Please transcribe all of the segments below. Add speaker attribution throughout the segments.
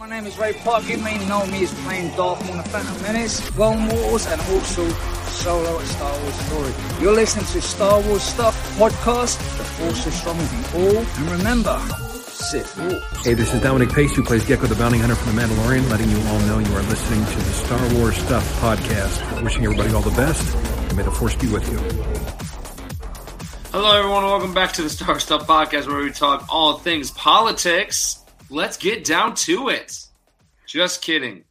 Speaker 1: My name is Ray Park. You may know me as playing Darth Maul in the Phantom Menace, Clone Wars, and also solo at Star Wars Story. You're listening to Star Wars Stuff podcast. The Force is strong with you all. And remember, Sith Walk.
Speaker 2: Hey, this is Dominic Pace, who plays Gekko the Bounty Hunter from The Mandalorian, letting you all know you are listening to the Star Wars Stuff podcast. Wishing everybody all the best, and may the Force be with you.
Speaker 3: Hello, everyone. Welcome back to the Star Stuff Podcast, where we talk all things politics. Let's get down to it. Just kidding.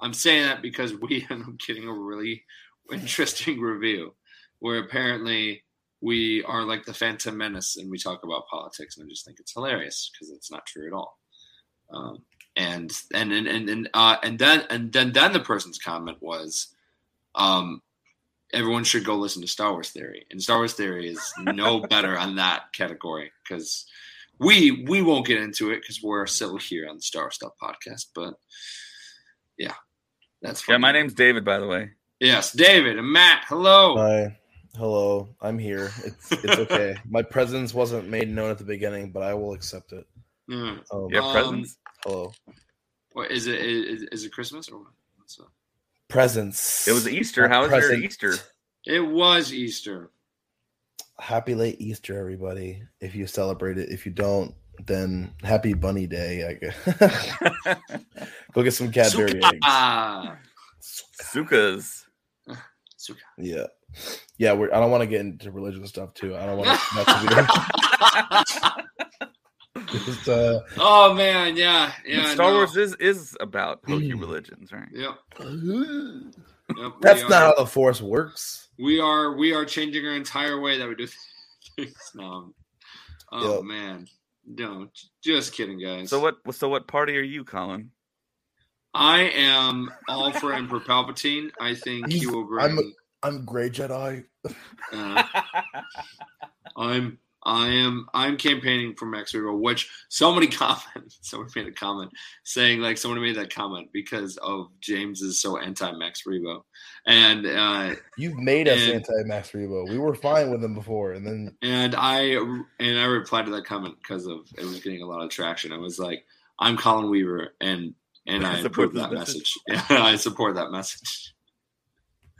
Speaker 3: I'm saying that because we end up getting a really interesting review where apparently we are like the Phantom Menace and we talk about politics, and I just think it's hilarious because it's not true at all. Um, and and and and and, uh, and then and then then the person's comment was, um, everyone should go listen to Star Wars Theory, and Star Wars Theory is no better on that category because we we won't get into it because we're still here on the Star Stuff podcast. But yeah, that's
Speaker 4: Yeah, my name's David, by the way.
Speaker 3: yes, David and Matt. Hello.
Speaker 5: Hi. Hello. I'm here. It's it's okay. My presence wasn't made known at the beginning, but I will accept it.
Speaker 3: Mm.
Speaker 5: Um,
Speaker 4: You have
Speaker 3: Um,
Speaker 5: hello.
Speaker 3: What is it? Is, is it Christmas or what? What's up?
Speaker 5: Presents.
Speaker 4: It was Easter.
Speaker 5: Not
Speaker 4: How was your
Speaker 5: present.
Speaker 4: Easter?
Speaker 3: It was Easter.
Speaker 5: Happy late Easter, everybody. If you celebrate it. If you don't, then happy bunny day, I guess. Go get some Cadbury eggs.
Speaker 3: Ah,
Speaker 4: Sukas.
Speaker 3: Suka.
Speaker 5: Yeah. Yeah, we're I don't want to get into religious stuff too. I don't want to be just, uh,
Speaker 3: oh man, yeah, yeah.
Speaker 4: Star
Speaker 3: no.
Speaker 4: Wars is is about hokey
Speaker 5: Mm.
Speaker 4: religions, right?
Speaker 3: Yep. yep
Speaker 5: That's
Speaker 3: we
Speaker 5: not how the force works.
Speaker 3: We are we are changing our entire way that we do things now. Oh
Speaker 5: Yep.
Speaker 3: man, no, just kidding, guys.
Speaker 4: So what? So what party are you, Colin?
Speaker 3: I am all for Emperor Palpatine. I think he will bring.
Speaker 5: I'm- I'm Gray Jedi.
Speaker 3: uh, I'm I am I'm campaigning for Max Rebo, which somebody commented, somebody made a comment saying like somebody made that comment because of James is so anti Max Rebo, and uh,
Speaker 5: You've made us anti Max Rebo. We were fine with him before, and then
Speaker 3: and I and I replied to that comment because of it was getting a lot of traction. I was like, I'm Colin Weaver, and and I
Speaker 4: Support
Speaker 3: approve that
Speaker 4: message.
Speaker 3: message. Yeah, I support that message.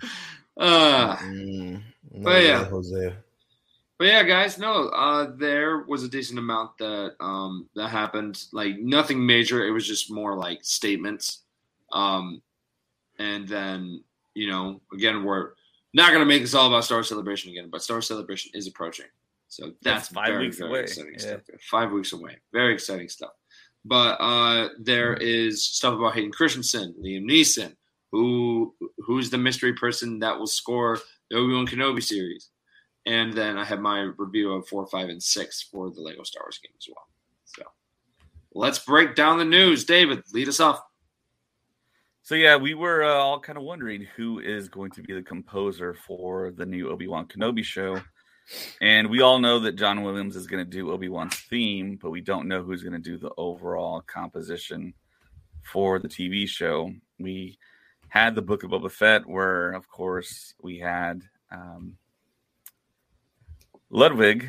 Speaker 3: Uh,
Speaker 5: Mm, no
Speaker 3: But yeah.
Speaker 5: Jose.
Speaker 3: But yeah, guys, no, uh, there was a decent amount that um, that happened. Like nothing major. It was just more like statements. Um, and then you know, again, we're not going to make this all about Star Celebration again, but Star Celebration is approaching, so that's
Speaker 4: That's five
Speaker 3: very,
Speaker 4: weeks
Speaker 3: very
Speaker 4: away.
Speaker 3: exciting
Speaker 4: Yeah.
Speaker 3: stuff. Five weeks away, very exciting stuff. But uh, there is stuff about Hayden Christensen, Liam Neeson, who who's the mystery person that will score the Obi Wan Kenobi series. And then I have my review of four, five, and six for the Lego Star Wars game as well. So let's break down the news. David, lead us off.
Speaker 4: So yeah, we were uh, all kind of wondering who is going to be the composer for the new Obi Wan Kenobi show, and we all know that John Williams is going to do Obi Wan's theme, but we don't know who's going to do the overall composition for the TV show. We had the Book of Boba Fett, where of course we had um, Ludwig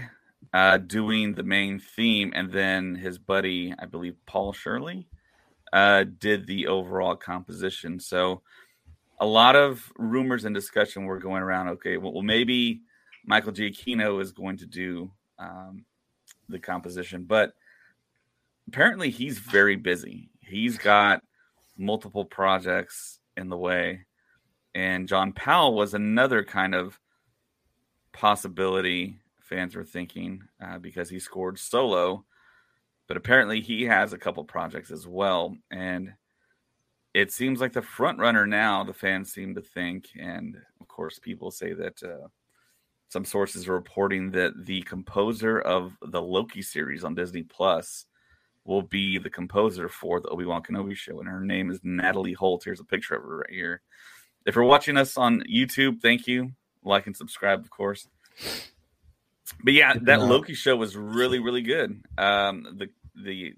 Speaker 4: uh, doing the main theme, and then his buddy, I believe Paul Shirley, uh, did the overall composition. So a lot of rumors and discussion were going around. Okay, well, maybe Michael Giacchino is going to do um, the composition, but apparently he's very busy. He's got multiple projects in the way, and John Powell was another kind of possibility fans were thinking uh, because he scored solo but apparently he has a couple projects as well and it seems like the front runner now the fans seem to think and of course people say that uh, some sources are reporting that the composer of the loki series on disney plus will be the composer for the Obi Wan Kenobi show, and her name is Natalie Holt. Here's a picture of her right here. If you're watching us on YouTube, thank you. Like and subscribe, of course. But yeah, that Loki show was really, really good. Um, the the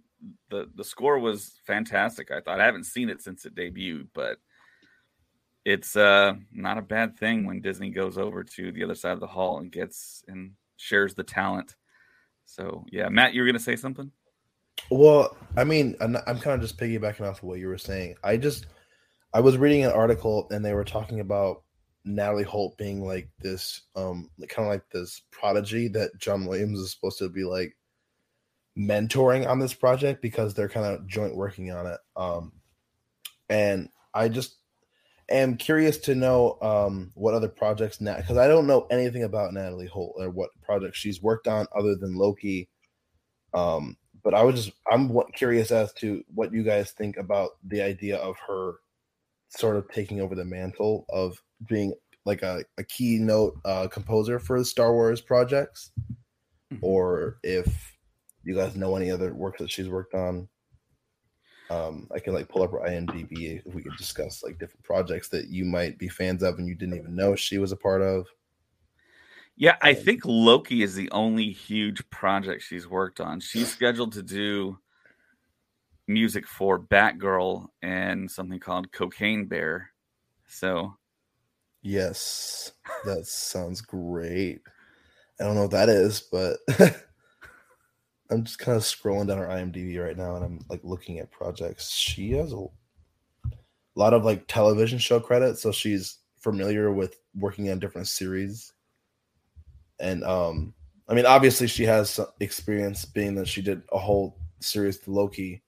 Speaker 4: the the score was fantastic. I thought I haven't seen it since it debuted, but it's uh not a bad thing when Disney goes over to the other side of the hall and gets and shares the talent. So yeah, Matt, you were gonna say something?
Speaker 5: Well, I mean, I'm, I'm kind of just piggybacking off of what you were saying. I just I was reading an article and they were talking about Natalie Holt being like this, um, kind of like this prodigy that John Williams is supposed to be like mentoring on this project because they're kind of joint working on it. Um, and I just am curious to know um, what other projects now because I don't know anything about Natalie Holt or what projects she's worked on other than Loki. Um, but I was just I'm curious as to what you guys think about the idea of her sort of taking over the mantle of being like a, a keynote uh, composer for the Star Wars projects, mm-hmm. or if you guys know any other work that she's worked on. Um, I can like pull up her IMDb if we could discuss like different projects that you might be fans of and you didn't even know she was a part of.
Speaker 4: Yeah, I think Loki is the only huge project she's worked on. She's scheduled to do music for Batgirl and something called Cocaine Bear. So,
Speaker 5: yes, that sounds great. I don't know what that is, but I'm just kind of scrolling down her IMDb right now and I'm like looking at projects. She has a lot of like television show credits, so she's familiar with working on different series. And um I mean obviously she has some experience being that she did a whole series to Loki.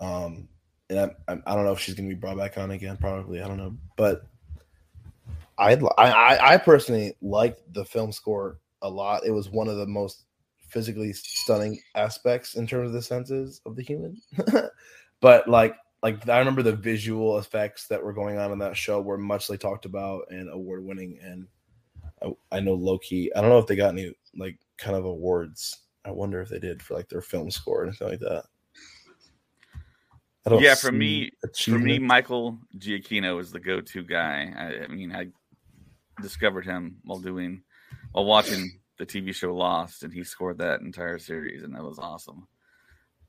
Speaker 5: Um and I, I, don't know if she's going to be brought back on again probably, I don't know. But I'd, I I personally liked the film score a lot. It was one of the most physically stunning aspects in terms of the senses of the human. but like like I remember the visual effects that were going on in that show were muchly talked about and award winning. And I, I know Loki. I don't know if they got any like kind of awards. I wonder if they did for like their film score or anything like that.
Speaker 4: Yeah, for me, for me, Michael Giacchino is the go-to guy. I, I mean, I discovered him while doing while watching the TV show Lost, and he scored that entire series, and that was awesome.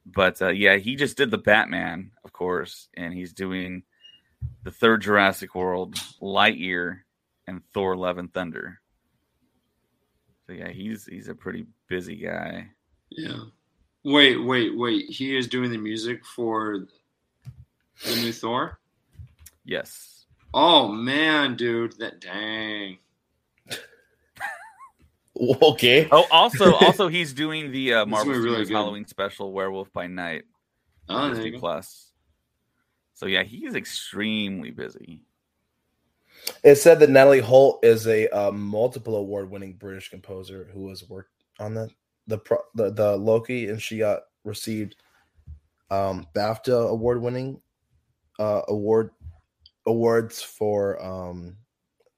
Speaker 4: But uh, yeah, he just did the Batman, of course, and he's doing the third Jurassic World, Lightyear, and Thor: Love and Thunder. So yeah, he's he's a pretty busy guy.
Speaker 3: Yeah. Wait, wait, wait. He is doing the music for the new Thor.
Speaker 4: Yes.
Speaker 3: Oh man, dude, that dang.
Speaker 5: Okay.
Speaker 4: Oh, also, also, he's doing the uh, Marvel really Halloween special, Werewolf by Night,
Speaker 3: oh, Disney
Speaker 4: Plus. So yeah, he's extremely busy.
Speaker 5: It said that Natalie Holt is a uh, multiple award-winning British composer who has worked on the the the, the Loki, and she got received um, BAFTA award-winning uh, award awards for um,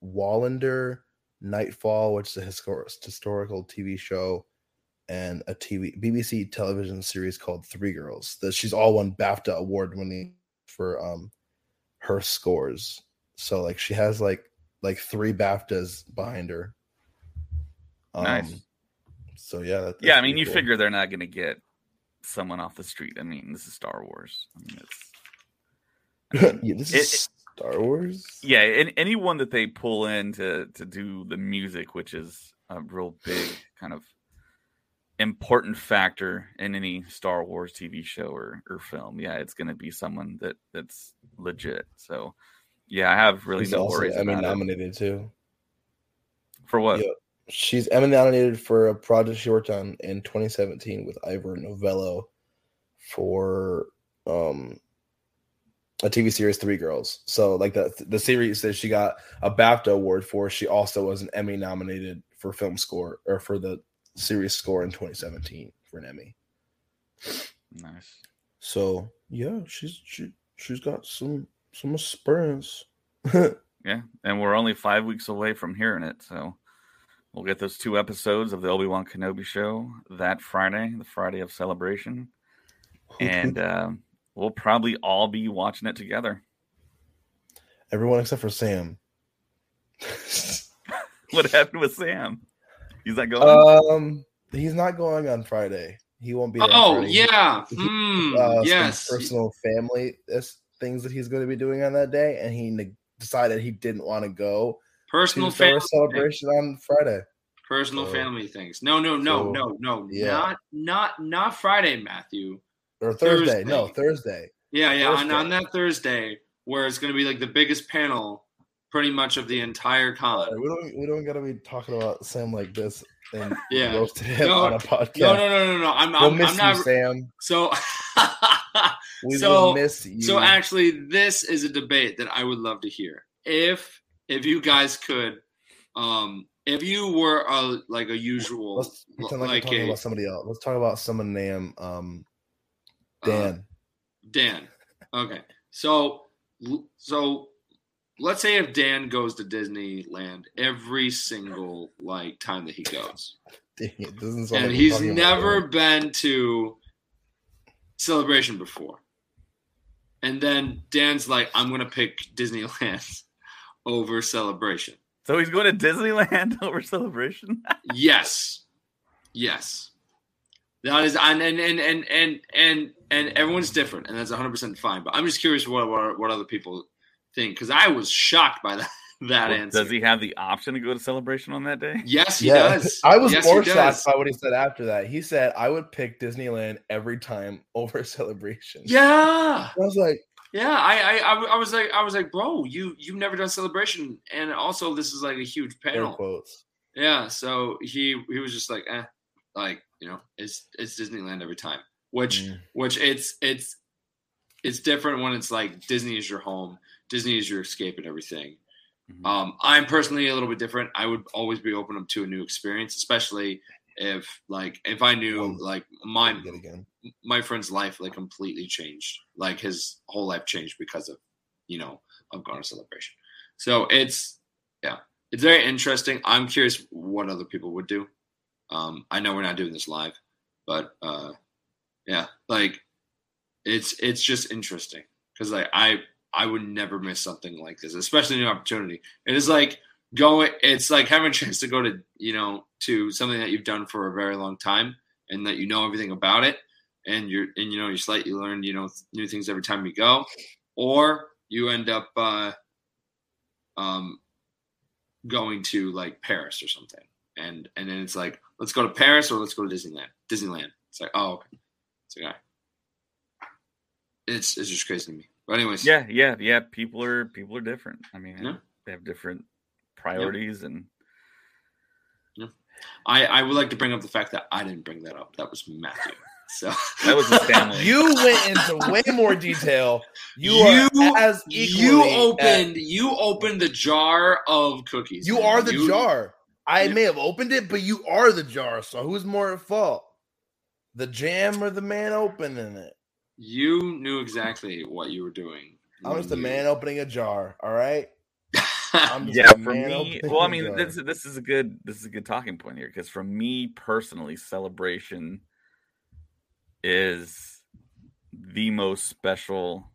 Speaker 5: Wallander Nightfall, which is a historical TV show, and a TV BBC television series called Three Girls. That she's all won BAFTA award winning for um her scores. So like she has like like three BAFTAs behind her.
Speaker 4: Um, nice.
Speaker 5: So yeah, that,
Speaker 4: yeah. I mean, you cool. figure they're not going to get someone off the street. I mean, this is Star Wars. I mean,
Speaker 5: it's yeah, this is Star Wars.
Speaker 4: Yeah, and anyone that they pull in to to do the music, which is a real big kind of important factor in any Star Wars TV show or, or film. Yeah, it's going to be someone that that's legit. So, yeah, I have really She's no worries.
Speaker 5: Emmy nominated it. too.
Speaker 4: For what? Yeah.
Speaker 5: She's Emmy nominated for a project she worked on in 2017 with Ivor Novello for um a TV series, Three Girls. So like the the series that she got a BAFTA award for, she also was an Emmy nominated for film score or for the series score in 2017 for an Emmy.
Speaker 4: Nice.
Speaker 5: So yeah, she's she she's got some some experience.
Speaker 4: yeah, and we're only five weeks away from hearing it, so we'll get those two episodes of the Obi Wan Kenobi show that Friday, the Friday of celebration and um, we'll probably all be watching it together.
Speaker 5: Everyone except for Sam.
Speaker 4: What happened with Sam? He's not going.
Speaker 5: um, he's not going on Friday. He won't be. there
Speaker 3: Oh
Speaker 5: Friday.
Speaker 3: yeah.
Speaker 5: He-
Speaker 3: Hmm,
Speaker 5: uh, some
Speaker 3: yes.
Speaker 5: personal family things that he's going to be doing on that day, and he ne- decided he didn't want to go
Speaker 3: Personal
Speaker 5: to
Speaker 3: family.
Speaker 5: Wars celebration on Friday.
Speaker 3: Personal
Speaker 5: So-
Speaker 3: family things. No, no, no,
Speaker 5: so,
Speaker 3: no, no.
Speaker 5: yeah.
Speaker 3: Not not not Friday, Matthew.
Speaker 5: Or Thursday. No,
Speaker 3: Thursday.
Speaker 5: Thursday.
Speaker 3: Yeah, yeah. On,
Speaker 5: Thursday.
Speaker 3: on that Thursday, where it's going to be like the biggest panel, pretty much of the entire con.
Speaker 5: We don't we don't gotta be talking about Sam like this and
Speaker 3: Yeah.
Speaker 5: roasting him
Speaker 3: No,
Speaker 5: on a podcast.
Speaker 3: No, no, no, no, no. I'm,
Speaker 5: We'll
Speaker 3: I'm,
Speaker 5: miss
Speaker 3: I'm not.
Speaker 5: you, Sam.
Speaker 3: So,
Speaker 5: We
Speaker 3: So-
Speaker 5: will miss you.
Speaker 3: so actually, this is a debate that I would love to hear. If if you guys could, um, if you were a like a usual,
Speaker 5: let's pretend like,
Speaker 3: like a
Speaker 5: about somebody else. Let's talk about someone named um
Speaker 3: uh,
Speaker 5: Dan.
Speaker 3: Dan. Okay. So so let's say if Dan goes to Disneyland every single like time that he goes.
Speaker 5: Dang, it doesn't
Speaker 3: and
Speaker 5: like
Speaker 3: he's
Speaker 5: talking about
Speaker 3: never been to celebration before. And then Dan's like, I'm gonna pick Disneyland over celebration.
Speaker 4: So he's going to Disneyland over celebration.
Speaker 3: yes. Yes. That is and and and and and and, and everyone's different, and that's 100 percent fine. But I'm just curious what what, what other people think because I was shocked by that that
Speaker 4: Well,
Speaker 3: answer.
Speaker 4: Does he have the option to go to celebration on that day?
Speaker 3: Yes, he
Speaker 5: yeah,
Speaker 3: does.
Speaker 5: I was
Speaker 3: yes,
Speaker 5: more shocked by what he said after that. He said I would pick Disneyland every time over celebration.
Speaker 3: Yeah,
Speaker 5: I was like,
Speaker 3: yeah. I, I, I, w- I was like, I was like, bro, you, you've never done celebration, and also this is like a huge
Speaker 5: air
Speaker 3: panel.
Speaker 5: quotes.
Speaker 3: Yeah, so he, he was just like, eh, like you know, it's, it's Disneyland every time. Which,
Speaker 5: Mm.
Speaker 3: which it's, it's, it's different when it's like Disney is your home, Disney is your escape and everything.
Speaker 4: Mhm.
Speaker 3: Um, I'm personally a little bit different. I would always be open to a new experience, especially if like if I knew like my my friend's life like completely changed. Like his whole life changed because of, you know, of going to celebration. So it's yeah, it's very interesting. I'm curious what other people would do. Um, I know we're not doing this live, but uh, yeah, like it's it's just interesting because like I I would never miss something like this, especially an opportunity. It is like going. It's like having a chance to go to you know to something that you've done for a very long time and that you know everything about it and you're and you know you're slightly learn you know new things every time you go or you end up uh um going to like paris or something and and then it's like let's go to paris or let's go to disneyland disneyland it's like oh okay it's like it's it's just crazy to me but anyways
Speaker 4: Yeah, yeah, yeah. People are people are different. I mean,
Speaker 3: Yeah.
Speaker 4: they have different priorities, and
Speaker 3: i i would like to bring up the fact that i didn't bring that up that was matthew so
Speaker 4: that was his family.
Speaker 5: You went into way more detail. You,
Speaker 3: You-
Speaker 5: are as equally
Speaker 3: you
Speaker 5: as-
Speaker 3: opened you opened the jar of cookies
Speaker 5: You
Speaker 3: man.
Speaker 5: are the
Speaker 3: You-
Speaker 5: jar. I
Speaker 3: Yeah.
Speaker 5: may have opened it, but you are the jar. So who's more at fault? The jam or the man opening it?
Speaker 3: You knew exactly what you were doing.
Speaker 5: I'm just a man opening a jar. All right. I'm
Speaker 4: yeah, for me, well, I mean,
Speaker 5: jar.
Speaker 4: this this is a good this is a good talking point here because for me personally, celebration is the most special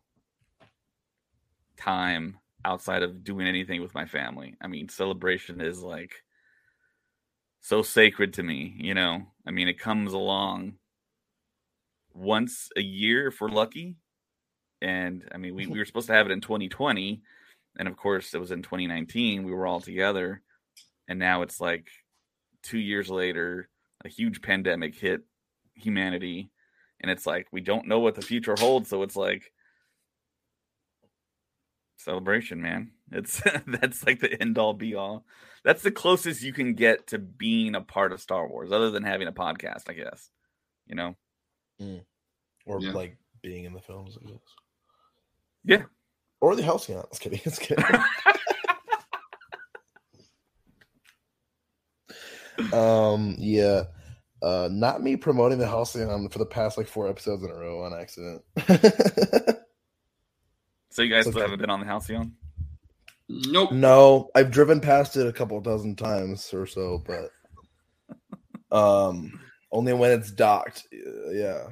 Speaker 4: time outside of doing anything with my family. I mean, celebration is like so sacred to me, you know. I mean, it comes along once a year if we're lucky. And I mean, we, we were supposed to have it in 2020. And of course, it was in 2019. We were all together. And now it's like two years later, a huge pandemic hit humanity. And it's like, we don't know what the future holds. So it's like, celebration, man. It's that's like the end all be all. That's the closest you can get to being a part of Star Wars, other than having a podcast, I guess. You know?
Speaker 5: Or
Speaker 3: Yeah.
Speaker 5: like being in the films, I guess.
Speaker 4: Yeah.
Speaker 5: Or the Halcyon. Just kidding. Just kidding. um. Yeah. Uh. Not me promoting the Halcyon for the past like four episodes in a row on accident.
Speaker 4: So you guys
Speaker 5: It's
Speaker 4: still
Speaker 5: okay.
Speaker 4: haven't been on the Halcyon?
Speaker 3: Nope.
Speaker 5: no, I've driven past it a couple dozen times or so, but um, only when it's docked. Yeah.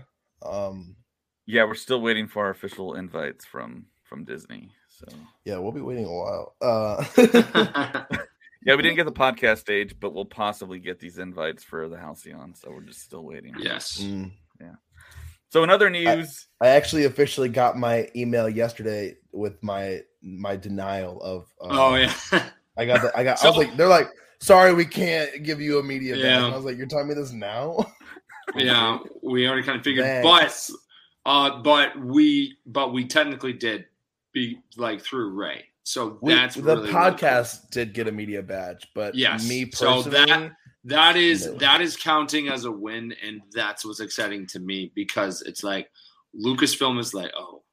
Speaker 5: Um.
Speaker 4: Yeah, we're still waiting for our official invites from from Disney. So
Speaker 5: Yeah, we'll be waiting a while. Uh,
Speaker 4: yeah, we didn't get the podcast stage, but we'll possibly get these invites for the Halcyon. So we're just still waiting.
Speaker 3: yes.
Speaker 5: mm.
Speaker 4: So in other news,
Speaker 5: I actually officially got my email yesterday with my my denial of. Um,
Speaker 3: Oh yeah.
Speaker 5: I got the, I got. I was like, they're like, sorry, we can't give you a media badge.
Speaker 3: Yeah.
Speaker 5: And I was like, you're telling me this now?
Speaker 3: yeah, we already kind of figured,
Speaker 5: Thanks.
Speaker 3: but uh, but we but we technically did be like through Ray, so
Speaker 5: We-
Speaker 3: that's
Speaker 5: the
Speaker 3: really, really cool.
Speaker 5: podcast did get a media badge, but
Speaker 3: Yes.
Speaker 5: me
Speaker 3: So that- That is
Speaker 5: No.
Speaker 3: that is counting as a win, and that's what's exciting to me because it's like Lucasfilm is like, oh,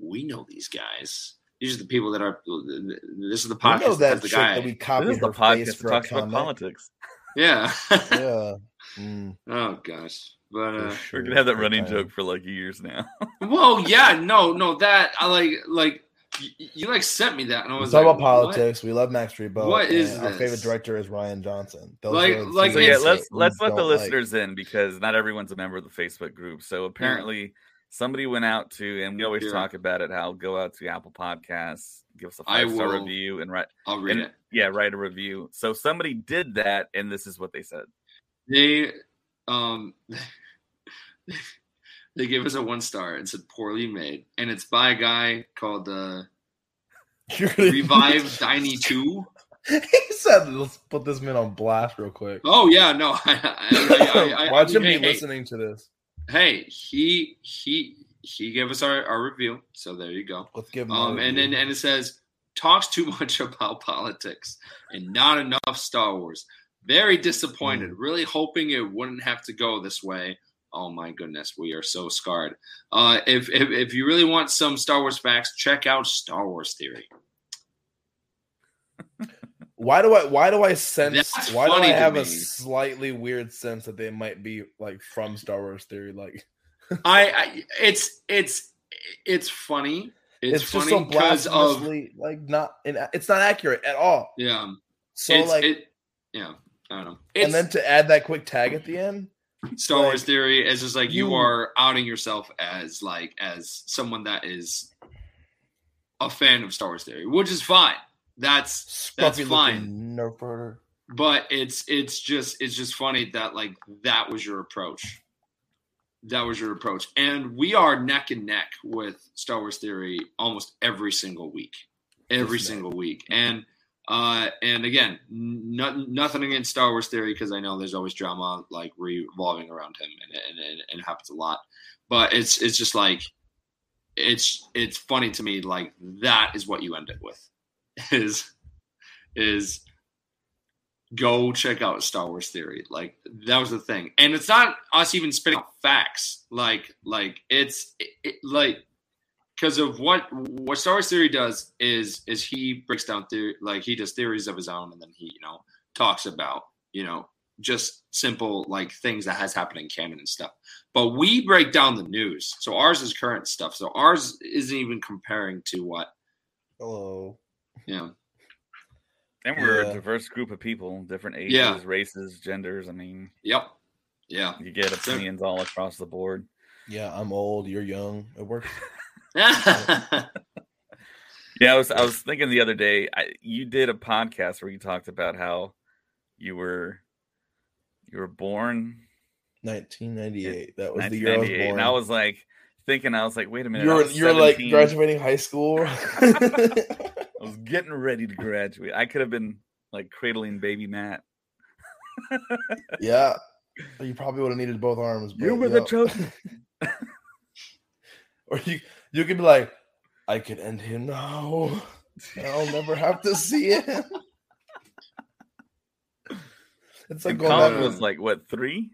Speaker 3: we know these guys. These are the people that are. This is the
Speaker 5: we
Speaker 3: podcast.
Speaker 5: know
Speaker 3: that
Speaker 5: that
Speaker 3: the
Speaker 5: chick
Speaker 3: guy.
Speaker 5: that we
Speaker 4: this
Speaker 5: copied
Speaker 4: is the
Speaker 5: face
Speaker 4: podcast that
Speaker 5: for
Speaker 4: talks about politics.
Speaker 3: yeah.
Speaker 5: Yeah. Mm.
Speaker 3: oh gosh. But uh,
Speaker 5: For
Speaker 4: We're gonna have that running
Speaker 5: time.
Speaker 4: joke for like years now.
Speaker 3: well, yeah, no, no, that I like, like you, you like sent me that, and I
Speaker 5: We
Speaker 3: was
Speaker 5: talk
Speaker 3: like,
Speaker 5: about politics. We love Max Rebo.
Speaker 3: What is
Speaker 5: and Our favorite director is Rian Johnson. Those
Speaker 3: Like- like
Speaker 4: so yeah, let's let's let the
Speaker 5: don't like.
Speaker 4: listeners in because not everyone's a member of the Facebook group. So apparently somebody went out to and we always
Speaker 3: Yeah.
Speaker 4: talk about it, how go out to Apple Podcasts, give us a five star review and write
Speaker 3: I'll read
Speaker 4: and,
Speaker 3: it.
Speaker 4: yeah, write a review. So somebody did that and this is what they said.
Speaker 3: They, um, they gave us a one star and said poorly made, and it's by a guy called uh,
Speaker 5: You're gonna-
Speaker 3: Revive Diny Two.
Speaker 5: he said, "Let's put this man on blast real quick."
Speaker 3: Oh yeah, no, I, I, I, I,
Speaker 5: Watch
Speaker 3: I
Speaker 5: him
Speaker 3: mean,
Speaker 5: be
Speaker 3: hey,
Speaker 5: listening to this.
Speaker 3: Hey, he he he gave us our, our review, so there you go.
Speaker 5: Let's give him.
Speaker 3: Um, and then and it says talks too much about politics and not enough Star Wars. Very disappointed. Really hoping it wouldn't have to go this way. Oh my goodness, we are so scarred. Uh, if, if if you really want some Star Wars facts, check out Star Wars Theory.
Speaker 5: why do I? Why do I sense?
Speaker 3: That's
Speaker 5: why do I have a slightly weird sense that they might be like from Star Wars theory? Like
Speaker 3: I, I it's it's it's funny. It's,
Speaker 5: it's, just
Speaker 3: funny
Speaker 5: so
Speaker 3: because of
Speaker 5: blasphemously like not. It's not accurate at all.
Speaker 3: yeah.
Speaker 5: So
Speaker 3: it's,
Speaker 5: like,
Speaker 3: it, yeah. I don't know. It's,
Speaker 5: and then to add that quick tag at the end.
Speaker 3: Star
Speaker 5: Like,
Speaker 3: Wars theory is just like you
Speaker 5: you-
Speaker 3: are outing yourself as like as someone that is a fan of Star Wars theory, which is fine. That's That's fine.
Speaker 5: Nerf herder.
Speaker 3: but it's it's just it's just funny that like that was your approach. That was your approach. And we are neck and neck with Star Wars theory almost every single week. Every single week. And uh and again, no, nothing against Star Wars theory because I know there's always drama like revolving around him and, and, and, and it happens a lot. But it's it's just like it's it's funny to me like that is what you end it with is is go check out Star Wars Theory. Like that was the thing, and it's not us even spitting out facts. Like like it's it, it- like because of what what Star Wars Theory does is is he breaks down theory like he does theories of his own, and then he you know talks about you know just simple like things that has happened in canon and stuff. But we break down the news, so ours is current stuff. So ours isn't even comparing to what
Speaker 5: Hello.
Speaker 3: You know.
Speaker 4: And we're
Speaker 5: Yeah.
Speaker 4: a diverse group of people, different ages,
Speaker 3: Yeah.
Speaker 4: races, genders. I mean,
Speaker 3: Yep. Yeah.
Speaker 4: you get opinions all across the board.
Speaker 5: Yeah, I'm old. You're young. It works.
Speaker 4: Yeah, I was I was thinking the other day, I, you did a podcast where you talked about how you were you were born
Speaker 5: 1998. That was the year I was born.
Speaker 4: and I was like thinking, I was like, wait a minute,
Speaker 5: you're you're like graduating high school.
Speaker 4: I was getting ready to graduate. I could have been like cradling baby Matt.
Speaker 5: yeah, you probably would have needed both arms.
Speaker 4: You
Speaker 5: but
Speaker 4: were the
Speaker 5: yeah.
Speaker 4: chosen.
Speaker 5: Or you you could be like, I could end him now. I'll never have to see him. It's like
Speaker 4: And
Speaker 5: going
Speaker 4: Colin was like what three?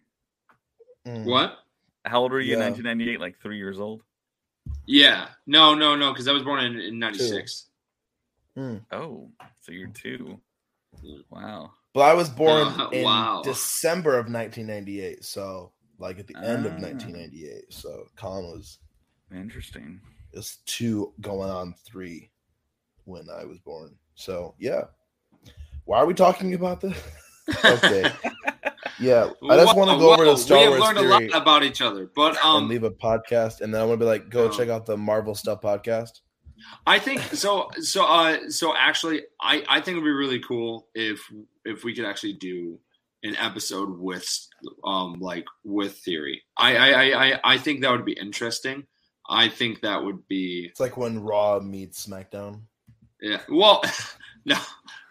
Speaker 5: Mm.
Speaker 3: what?
Speaker 4: How old were you
Speaker 5: Yeah.
Speaker 4: in 1998? Like three years old.
Speaker 3: Yeah. No, no, no, because I was born in, in 96.
Speaker 4: Oh, so you're two. Wow.
Speaker 5: But I was born
Speaker 3: Uh,
Speaker 5: in
Speaker 3: wow.
Speaker 5: December of 1998, so like at the end of
Speaker 4: Ah.
Speaker 5: 1998. So Colin was
Speaker 4: Interesting.
Speaker 5: just two going on three when I was born. So yeah, why are we talking about this? okay, Yeah, I just want to go over
Speaker 3: Whoa,
Speaker 5: the Star
Speaker 3: we have
Speaker 5: Wars
Speaker 3: learned
Speaker 5: theory
Speaker 3: a lot about each other, but
Speaker 5: and
Speaker 3: um,
Speaker 5: leave a podcast, and then I want to be like, go
Speaker 3: Oh.
Speaker 5: check out the Marvel stuff podcast.
Speaker 3: I think so. So, uh, so actually, I I think it'd be really cool if if we could actually do an episode with um like with theory. I I I I- I think that would be interesting. I think that would be
Speaker 5: It's like when Raw meets SmackDown.
Speaker 3: yeah. Well, no,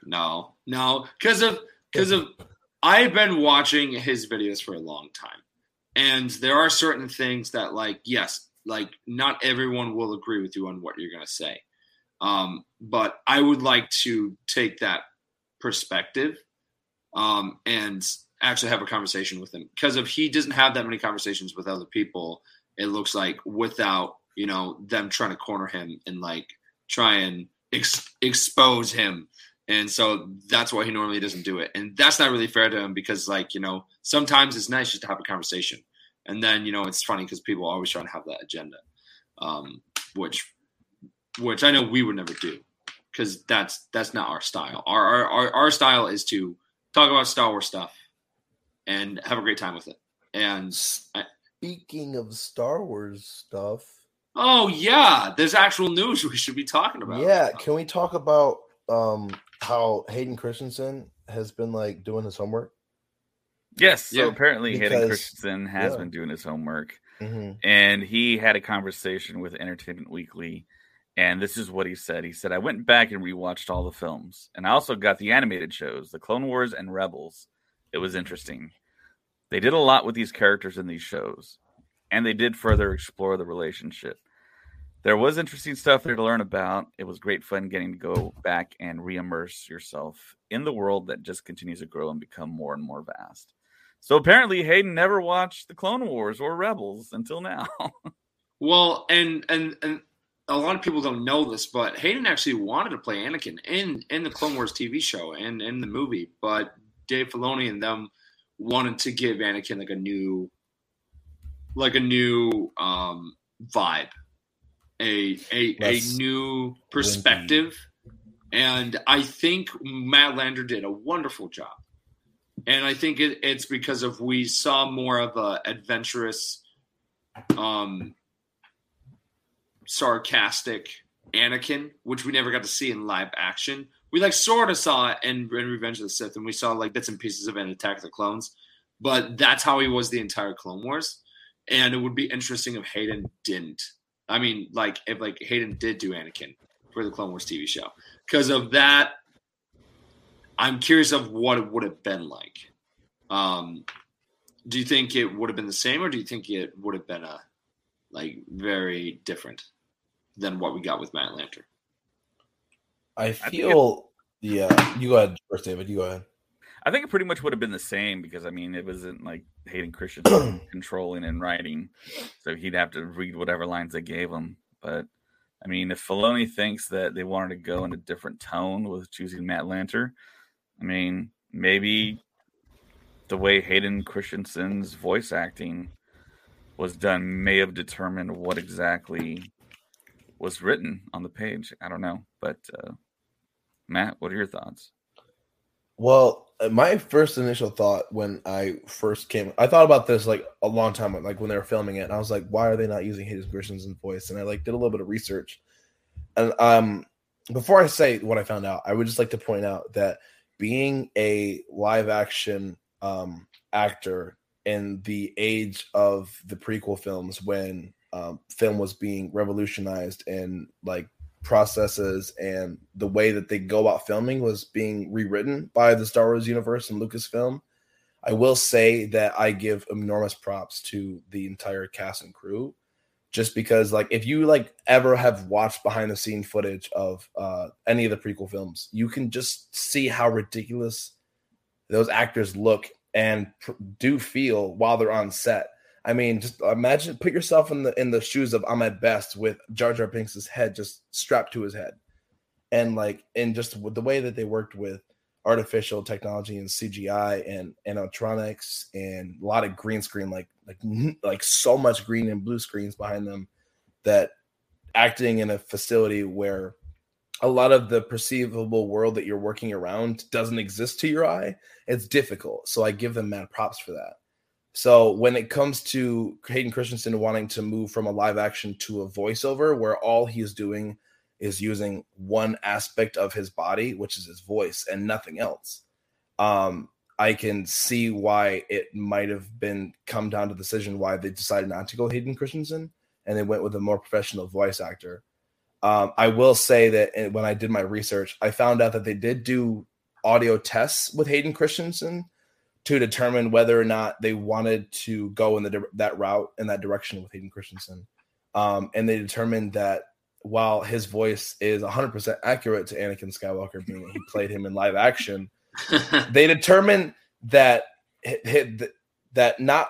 Speaker 3: no, no, because of because of I've been watching his videos for a long time, and there are certain things that like yes, like not everyone will agree with you on what you're gonna say, um, but I would like to take that perspective, um, and actually have a conversation with him. Because if he doesn't have that many conversations with other people, it looks like without you know them trying to corner him and like try and ex- expose him. And so that's why he normally doesn't do it. And that's not really fair to him because like you know sometimes it's nice just to have a conversation and then you know it's funny because people are always try to have that agenda um which which i know we would never do because that's that's not our style. Our, our our our style is to talk about star wars stuff and have a great time with it. And I,
Speaker 5: Speaking of Star Wars stuff,
Speaker 3: oh yeah there's actual news we should be talking about.
Speaker 5: Yeah, can we talk about um how Hayden Christensen has been like doing his homework?
Speaker 4: Yes. So
Speaker 3: Yeah,
Speaker 4: apparently, Hayden
Speaker 5: because-
Speaker 4: Christensen has
Speaker 5: yeah.
Speaker 4: been doing his homework,
Speaker 5: hmm
Speaker 4: and he had a conversation with Entertainment Weekly. And this is what he said. He said, I went back and rewatched all the films, and I also got the animated shows, The Clone Wars and Rebels. It was interesting. They did a lot with these characters in these shows, and they did further explore the relationship. There was interesting stuff there to learn about. It was great fun getting to go back and re-immerse yourself in the world that just continues to grow and become more and more vast. So apparently Hayden never watched the Clone Wars or Rebels until now.
Speaker 3: Well, and and and a lot of people don't know this, but Hayden actually wanted to play Anakin in in the Clone Wars TV show and in the movie, but Dave Filoni and them wanted to give Anakin like a new, like a new um vibe, a a
Speaker 5: Less
Speaker 3: a new perspective, and I think Matt Lanter did a wonderful job. And I think it, it's because of we saw more of a adventurous, um, sarcastic Anakin, which we never got to see in live action. We like sort of saw it in, in Revenge of the Sith, and we saw like bits and pieces of it in Attack of the Clones. But that's how he was the entire Clone Wars. And it would be interesting if Hayden didn't. I mean, like if like Hayden did do Anakin for the Clone Wars TV show. Because of that, I'm curious of what it would have been like. Um, do you think it would have been the same, or do you think it would have been a like very different than what we got with Matt Lanter?
Speaker 5: I
Speaker 4: think
Speaker 5: feel. Yeah, you go ahead first, David. You go ahead.
Speaker 4: I think it pretty much would have been the same because I mean it wasn't like Hayden Christensen controlling and writing, so he'd have to read whatever lines they gave him. But I mean, if Filoni thinks that they wanted to go in a different tone with choosing Matt Lanter, I mean, maybe the way Hayden Christensen's voice acting was done may have determined what exactly was written on the page. I don't know, but uh, Matt, what are your thoughts?
Speaker 5: Well, uh, my first initial thought when I first came, I thought about this like a long time, ago, like when they were filming it, and I was like, why are they not using Hayden Christensen's voice? And I like did a little bit of research, and um, before I say what I found out, I would just like to point out that being a live action um actor in the age of the prequel films when um, film was being revolutionized and like processes and the way that they go about filming was being rewritten by the Star Wars universe and Lucasfilm. I will say that I give enormous props to the entire cast and crew just because like if you like ever have watched behind the scene footage of uh any of the prequel films, you can just see how ridiculous those actors look and pr- do feel while they're on set. I mean, just imagine put yourself in the in the shoes of Ahmed Best with Jar Jar binks's head just strapped to his head, and like and just the way that they worked with artificial technology and CGI and animatronics and a lot of green screen, like like like so much green and blue screens behind them, that acting in a facility where a lot of the perceivable world that you're working around doesn't exist to your eye, it's difficult. So I give them mad props for that. So when it comes to Hayden Christensen wanting to move from a live action to a voiceover, where all he's doing is using one aspect of his body, which is his voice, and nothing else, um, I can see why it might have been come down to decision why they decided not to go Hayden Christensen and they went with a more professional voice actor. Um, I will say that eh, when I did my research, I found out that they did do audio tests with Hayden Christensen to determine whether or not they wanted to go in the that route in that direction with Hayden Christensen. Um, and they determined that while his voice is 100% accurate to Anakin Skywalker, being he played him in live action, they determined that that not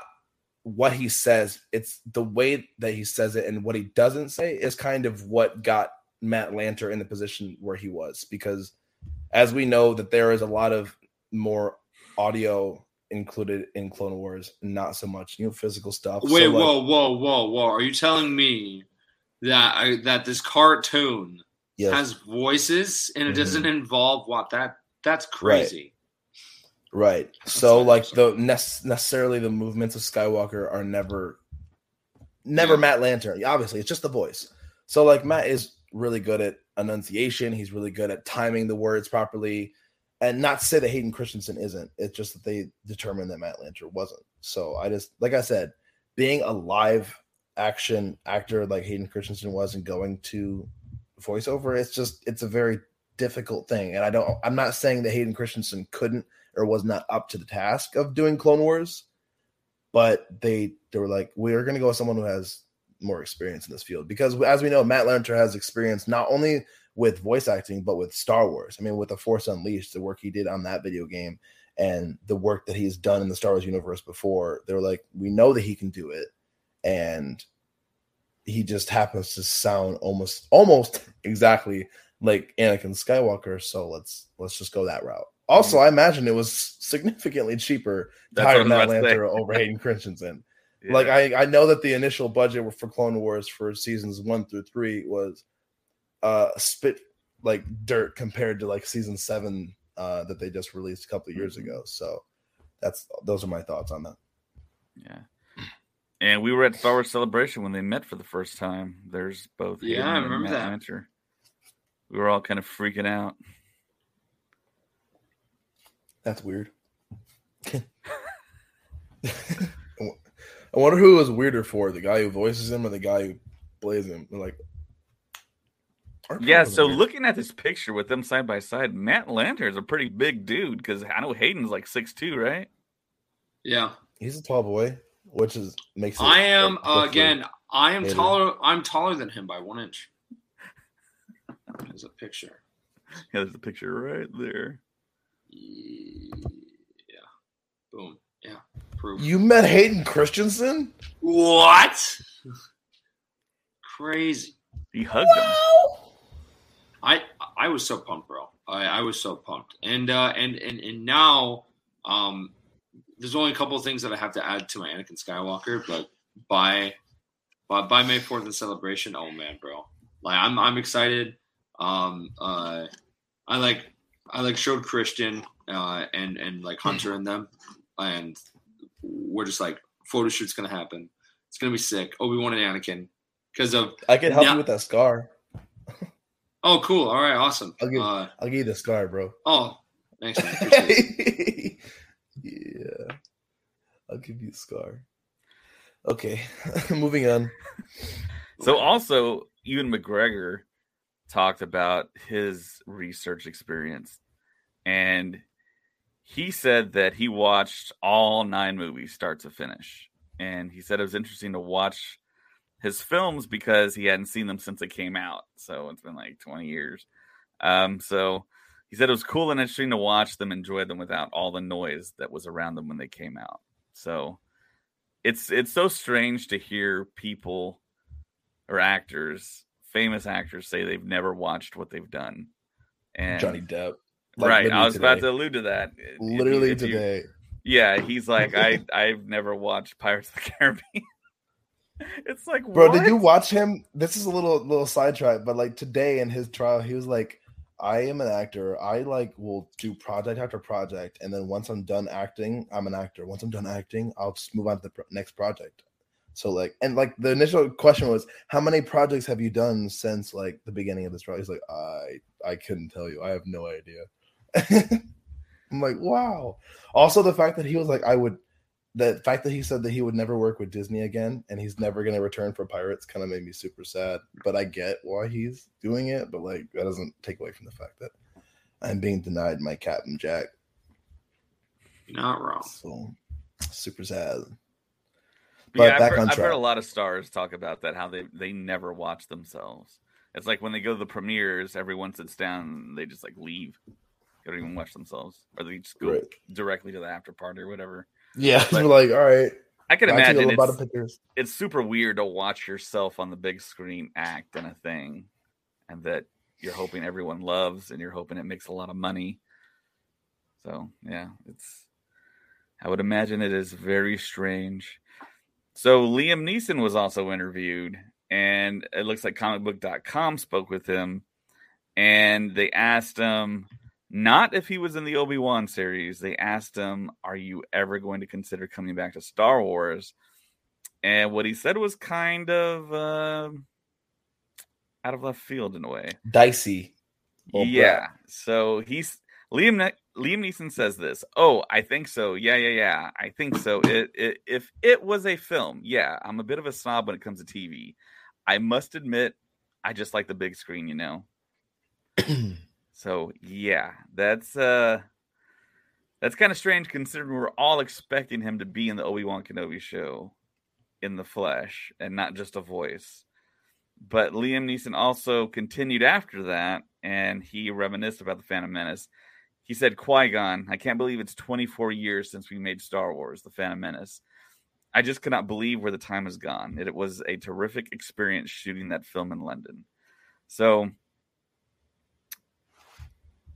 Speaker 5: what he says, it's the way that he says it and what he doesn't say is kind of what got Matt Lanter in the position where he was because as we know that there is a lot of more audio included in Clone Wars, not so much you know physical stuff.
Speaker 3: Wait,
Speaker 5: so,
Speaker 3: like, whoa, whoa, whoa, whoa! Are you telling me that I, that this cartoon yes. has voices and it mm-hmm. doesn't involve what that that's crazy.
Speaker 5: Right. right. So like the ne- necessarily the movements of Skywalker are never never yeah. Matt Lanter. Obviously, it's just the voice. So like Matt is really good at enunciation. He's really good at timing the words properly. And not to say that Hayden Christensen isn't. It's just that they determined that Matt Lanter wasn't. So I just like I said, being a live action actor like Hayden Christensen was and going to voiceover, it's just it's a very difficult thing. And I don't I'm not saying that Hayden Christensen couldn't or was not up to the task of doing Clone Wars, but they they were like, we are gonna go with someone who has more experience in this field. Because as we know, Matt Lanter has experience not only with voice acting, but with Star Wars. I mean, with the Force Unleashed, the work he did on that video game and the work that he's done in the Star Wars universe before, they're like, we know that he can do it. And he just happens to sound almost almost exactly like Anakin Skywalker. So let's let's just go that route. Also, I imagine it was significantly cheaper to hire Matt Lanter over Hayden Christensen. Yeah. Like I, I know that the initial budget for Clone Wars for seasons one through three was uh spit like dirt compared to like season seven uh that they just released a couple of years mm-hmm. ago. So that's those are my thoughts on that.
Speaker 4: Yeah. And we were at Star Wars Celebration when they met for the first time. There's both.
Speaker 3: Yeah, I remember that.
Speaker 4: Lanter. We were all kind of freaking out.
Speaker 5: That's weird. I wonder who was weirder for the guy who voices him or the guy who plays him. Like,
Speaker 4: yeah. So weird. looking at this picture with them side by side, Matt Lanter is a pretty big dude because I know Hayden's like six two, right?
Speaker 3: Yeah,
Speaker 5: he's a tall boy, which is makes.
Speaker 3: I am uh, again. I am later. taller. I'm taller than him by one inch. There's a picture.
Speaker 4: Yeah, there's a picture right there.
Speaker 3: Yeah. Boom. Yeah. Proof.
Speaker 5: You met Hayden Christensen?
Speaker 3: What? Crazy.
Speaker 4: He hugged wow. him.
Speaker 3: I I was so pumped, bro. I, I was so pumped. And uh and and and now um there's only a couple of things that I have to add to my Anakin Skywalker, but by by by May 4th in celebration, oh man, bro. Like I'm I'm excited. Um uh I like I like showed Christian uh, and and like Hunter and them, and we're just like photo shoot's gonna happen. It's gonna be sick. Obi Wan and Anakin because of
Speaker 5: I can help you with that scar.
Speaker 3: oh, cool! All right, awesome.
Speaker 5: I'll give uh, I'll give you the scar, bro.
Speaker 3: Oh, thanks.
Speaker 5: yeah, I'll give you the scar. Okay, moving on.
Speaker 4: So also, Ewan McGregor talked about his research experience and he said that he watched all nine movies start to finish and he said it was interesting to watch his films because he hadn't seen them since they came out so it's been like 20 years um, so he said it was cool and interesting to watch them enjoy them without all the noise that was around them when they came out so it's it's so strange to hear people or actors famous actors say they've never watched what they've done.
Speaker 5: And Johnny Depp.
Speaker 4: Like right. I was today. about to allude to that.
Speaker 5: Literally if you, if today.
Speaker 4: Yeah, he's like, I I've never watched Pirates of the Caribbean. it's like,
Speaker 5: Bro,
Speaker 4: what?
Speaker 5: did you watch him? This is a little little sidetrack, but like today in his trial, he was like, I am an actor. I like will do project after project, and then once I'm done acting, I'm an actor. Once I'm done acting, I'll just move on to the pro- next project. So like, and like the initial question was, how many projects have you done since like the beginning of this trial? He's like, I I couldn't tell you. I have no idea. I'm like, wow. Also, the fact that he was like, I would the fact that he said that he would never work with Disney again and he's never going to return for Pirates kind of made me super sad. But I get why he's doing it, but like that doesn't take away from the fact that I'm being denied my Captain Jack.
Speaker 3: You're not wrong.
Speaker 5: So super sad.
Speaker 4: But yeah,
Speaker 5: But
Speaker 4: I've, heard,
Speaker 5: on
Speaker 4: I've heard a lot of stars talk about that, how they, they never watch themselves. It's like when they go to the premieres, everyone sits down, they just like leave. They don't even watch themselves, or they just go
Speaker 5: Right.
Speaker 4: directly to the after party or whatever.
Speaker 5: Yeah,
Speaker 4: But-
Speaker 5: we're like, all right.
Speaker 4: I can
Speaker 5: back to the
Speaker 4: imagine it's,
Speaker 5: pictures.
Speaker 4: it's super weird to watch yourself on the big screen act in a thing, and that you're hoping everyone loves, and you're hoping it makes a lot of money. So yeah, it's. I would imagine it is very strange. So Liam Neeson was also interviewed, and it looks like comicbook.com spoke with him, and they asked him not if he was in the Obi Wan series. They asked him, "Are you ever going to consider coming back to Star Wars?" And what he said was kind of uh, out of left field in a way.
Speaker 5: Dicey.
Speaker 4: Yeah. So he's Liam. Ne- Liam Neeson says this. Oh, I think so. Yeah, yeah, yeah. I think so. It, it if it was a film, yeah. I'm a bit of a snob when it comes to TV. I must admit, I just like the big screen. You know. So yeah, that's uh that's kind of strange considering we're all expecting him to be in the Obi-Wan Kenobi show in the flesh and not just a voice. But Liam Neeson also continued after that and he reminisced about the Phantom Menace. He said, Qui-Gon, I can't believe it's 24 years since we made Star Wars, The Phantom Menace. I just cannot believe where the time has gone. It was a terrific experience shooting that film in London. So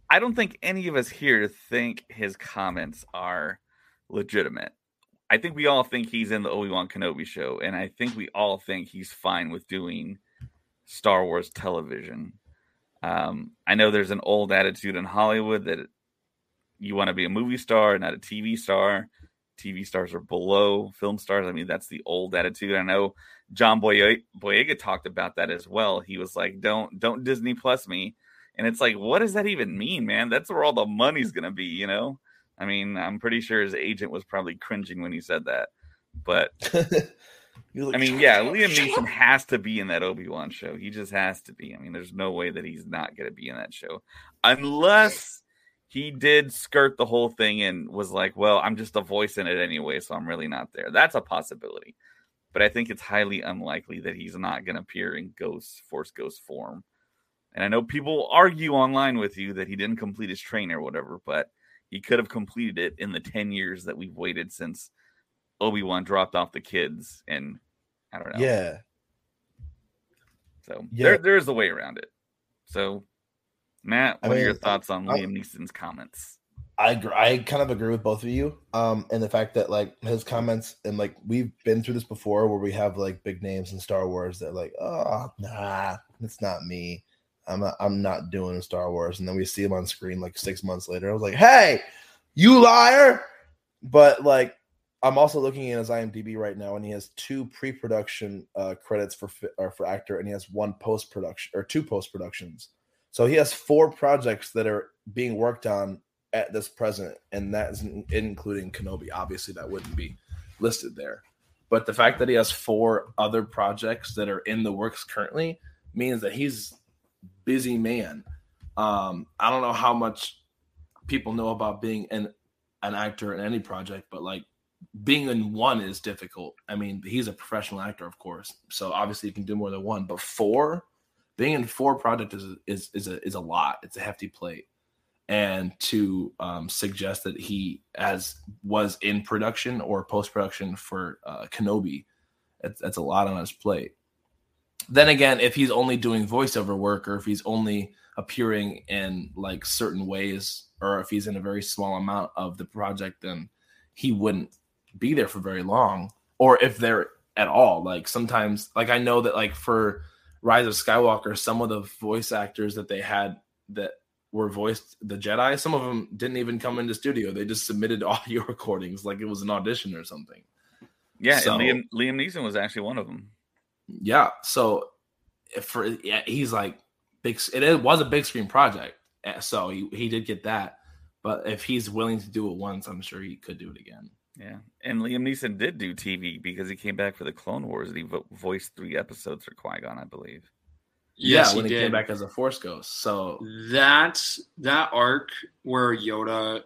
Speaker 4: I don't think any of us here think his comments are legitimate. I think we all think he's in the Obi Wan Kenobi show, and I think we all think he's fine with doing Star Wars television. Um, I know there's an old attitude in Hollywood that you want to be a movie star, not a TV star. TV stars are below film stars. I mean, that's the old attitude. I know John Boye- Boyega talked about that as well. He was like, "Don't don't Disney Plus me." And it's like, what does that even mean, man? That's where all the money's gonna be, you know? I mean, I'm pretty sure his agent was probably cringing when he said that. But
Speaker 5: like,
Speaker 4: I mean, yeah, Liam Neeson has to be in that Obi Wan show. He just has to be. I mean, there's no way that he's not gonna be in that show, unless he did skirt the whole thing and was like, "Well, I'm just a voice in it anyway, so I'm really not there." That's a possibility, but I think it's highly unlikely that he's not gonna appear in Ghost Force Ghost form. And I know people argue online with you that he didn't complete his training or whatever, but he could have completed it in the 10 years that we've waited since Obi Wan dropped off the kids. And I don't know.
Speaker 5: yeah.
Speaker 4: So
Speaker 5: Yeah.
Speaker 4: there, there's a way around it. So, Matt,
Speaker 5: I
Speaker 4: what are your thoughts on
Speaker 5: I-
Speaker 4: Liam Neeson's comments?
Speaker 5: I I kind of agree with both of you. Um, and the fact that like his comments and like we've been through this before, where we have like big names in Star Wars that like, oh nah, it's not me. I'm not, I'm not doing Star Wars, and then we see him on screen like six months later. I was like, hey, you liar! But like, I'm also looking at his IMDb right now, and he has two pre-production uh, credits for for actor, and he has one post-production or two post-productions. So he has four projects that are being worked on at this present, and that isn't including Kenobi. Obviously, that wouldn't be listed there. But the fact that he has four other projects that are in the works currently means that he's busy man. Um, I don't know how much people know about being an an actor in any project, but like being in one is difficult. I mean, he's a professional actor, of course, so obviously he can do more than one. But four, being in four projects is is is a is a lot. It's a hefty plate and to um, suggest that he as was in production or post production for uh, Kenobi, that's, that's a lot on his plate. Then again, if he's only doing voiceover work or if he's only appearing in like certain ways or if he's in a very small amount of the project, then he wouldn't be there for very long. Or if there at all. Like sometimes, like I know that like for Rise of Skywalker, some of the voice actors that they had that were voiced the Jedi, some of them didn't even come into studio. They just submitted audio recordings like it was an audition or something.
Speaker 4: Yeah,
Speaker 5: So-
Speaker 4: and Liam, Liam Neeson was actually one of them.
Speaker 5: Yeah, so if for yeah, he's like big. It is- was a big screen project, eh, so he he did get that. But if he's willing to do it once, I'm sure he could do it again.
Speaker 4: Yeah, and Liam Neeson did do TV because he came back for the Clone Wars and he vo- voiced three episodes for Qui Gon, I believe.
Speaker 3: Yes,
Speaker 5: yeah, when
Speaker 3: he
Speaker 5: he,
Speaker 3: did.
Speaker 5: came back as a Force Ghost. So
Speaker 3: that that arc where Yoda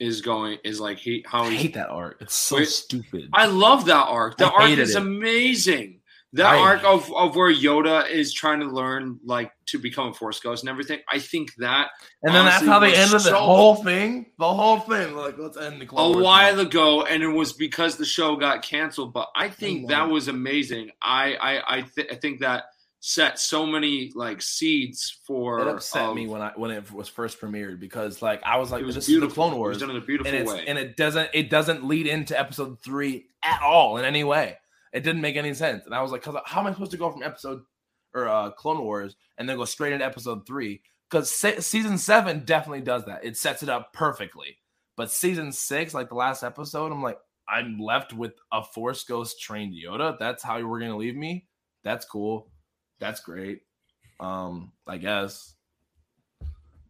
Speaker 3: is going is like he how
Speaker 5: I
Speaker 3: he
Speaker 5: hate that arc. It's so
Speaker 3: Wait,
Speaker 5: stupid.
Speaker 3: I love that arc. The
Speaker 5: I
Speaker 3: arc is
Speaker 5: it.
Speaker 3: amazing. That
Speaker 5: I-
Speaker 3: arc of, of where Yoda is trying to learn like to become a force ghost and everything. I think that
Speaker 5: and then that's how they ended the whole thing. The whole thing. Like, let's end the
Speaker 3: a
Speaker 5: Clone Wars
Speaker 3: while
Speaker 5: now.
Speaker 3: ago, and it was because the show got canceled. But I think
Speaker 5: know.
Speaker 3: that was amazing. I I I, th- I think that set so many like seeds for.
Speaker 5: It upset me um, when I when it was first premiered because like I was like,
Speaker 3: it was
Speaker 5: this
Speaker 3: beautiful.
Speaker 5: is the Clone
Speaker 3: It
Speaker 5: Wars.
Speaker 3: was done in a beautiful
Speaker 5: and
Speaker 3: way.
Speaker 5: and it doesn't it doesn't lead into episode three at all in any way. It didn't make any sense, and I was like, "Cause how am I supposed to go from episode or uh, Clone Wars and then go straight into episode three? Because se- season seven definitely does that. It sets it up perfectly. But season six, like the last episode, I'm like, I'm left with a Force Ghost trained Yoda. That's how you were gonna leave me. That's cool. That's great. Um, I guess.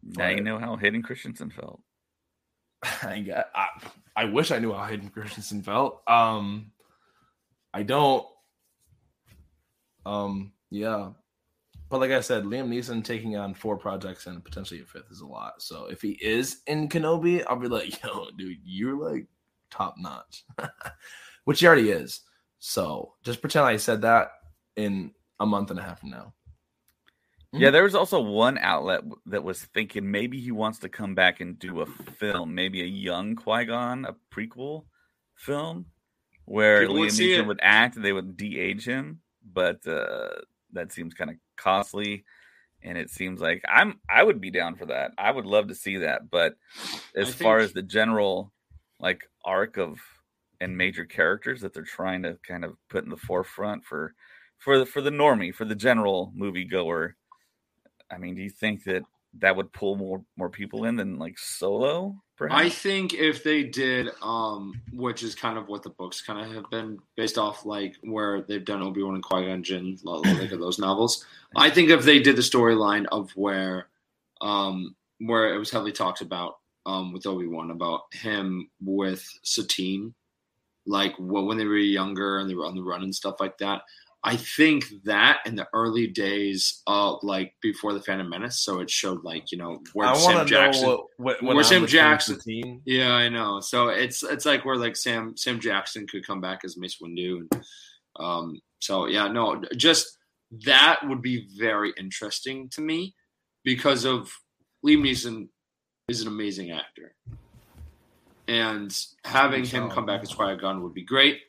Speaker 4: Now you know how Hayden Christensen felt.
Speaker 5: I, I I wish I knew how Hayden Christensen felt. Um, I don't. Um, yeah, but like I said, Liam Neeson taking on four projects and potentially a fifth is a lot. So if he is in Kenobi, I'll be like, yo, dude, you're like top notch, which he already is. So just pretend I said that in a month and a half from now.
Speaker 4: Yeah, there was also one outlet that was thinking maybe he wants to come back and do a film, maybe a young Qui Gon, a prequel film where
Speaker 3: People
Speaker 4: Liam Neeson would act they would de-age him, but uh, that seems kind of costly. And it seems like I'm I would be down for that. I would love to see that. But as
Speaker 3: I
Speaker 4: far as the general like arc of and major characters that they're trying to kind of put in the forefront for for the for the normie, for the general moviegoer, I mean, do you think that that would pull more more people in than like Solo? Perhaps?
Speaker 3: I think if they did, um, which is kind of what the books kind of have been based off, like where they've done Obi Wan and Qui Gon Jinn, like of those novels. I think if they did the storyline of where, um, where it was heavily talked about, um, with Obi Wan about him with Satine, like wh- when they were younger and they were on the run and stuff like that. I think that in the early days of like before the Phantom Menace, so it showed like you know where Sam Jackson.
Speaker 5: know what, what, when
Speaker 3: Sam Jackson?
Speaker 5: team.
Speaker 3: Yeah, I know. So it's it's like where like Sam Sam Jackson could come back as Mace Windu, and um, so yeah, no, just that would be very interesting to me because of Liam Neeson is an amazing actor, and having him come back as Qui Gon would be great.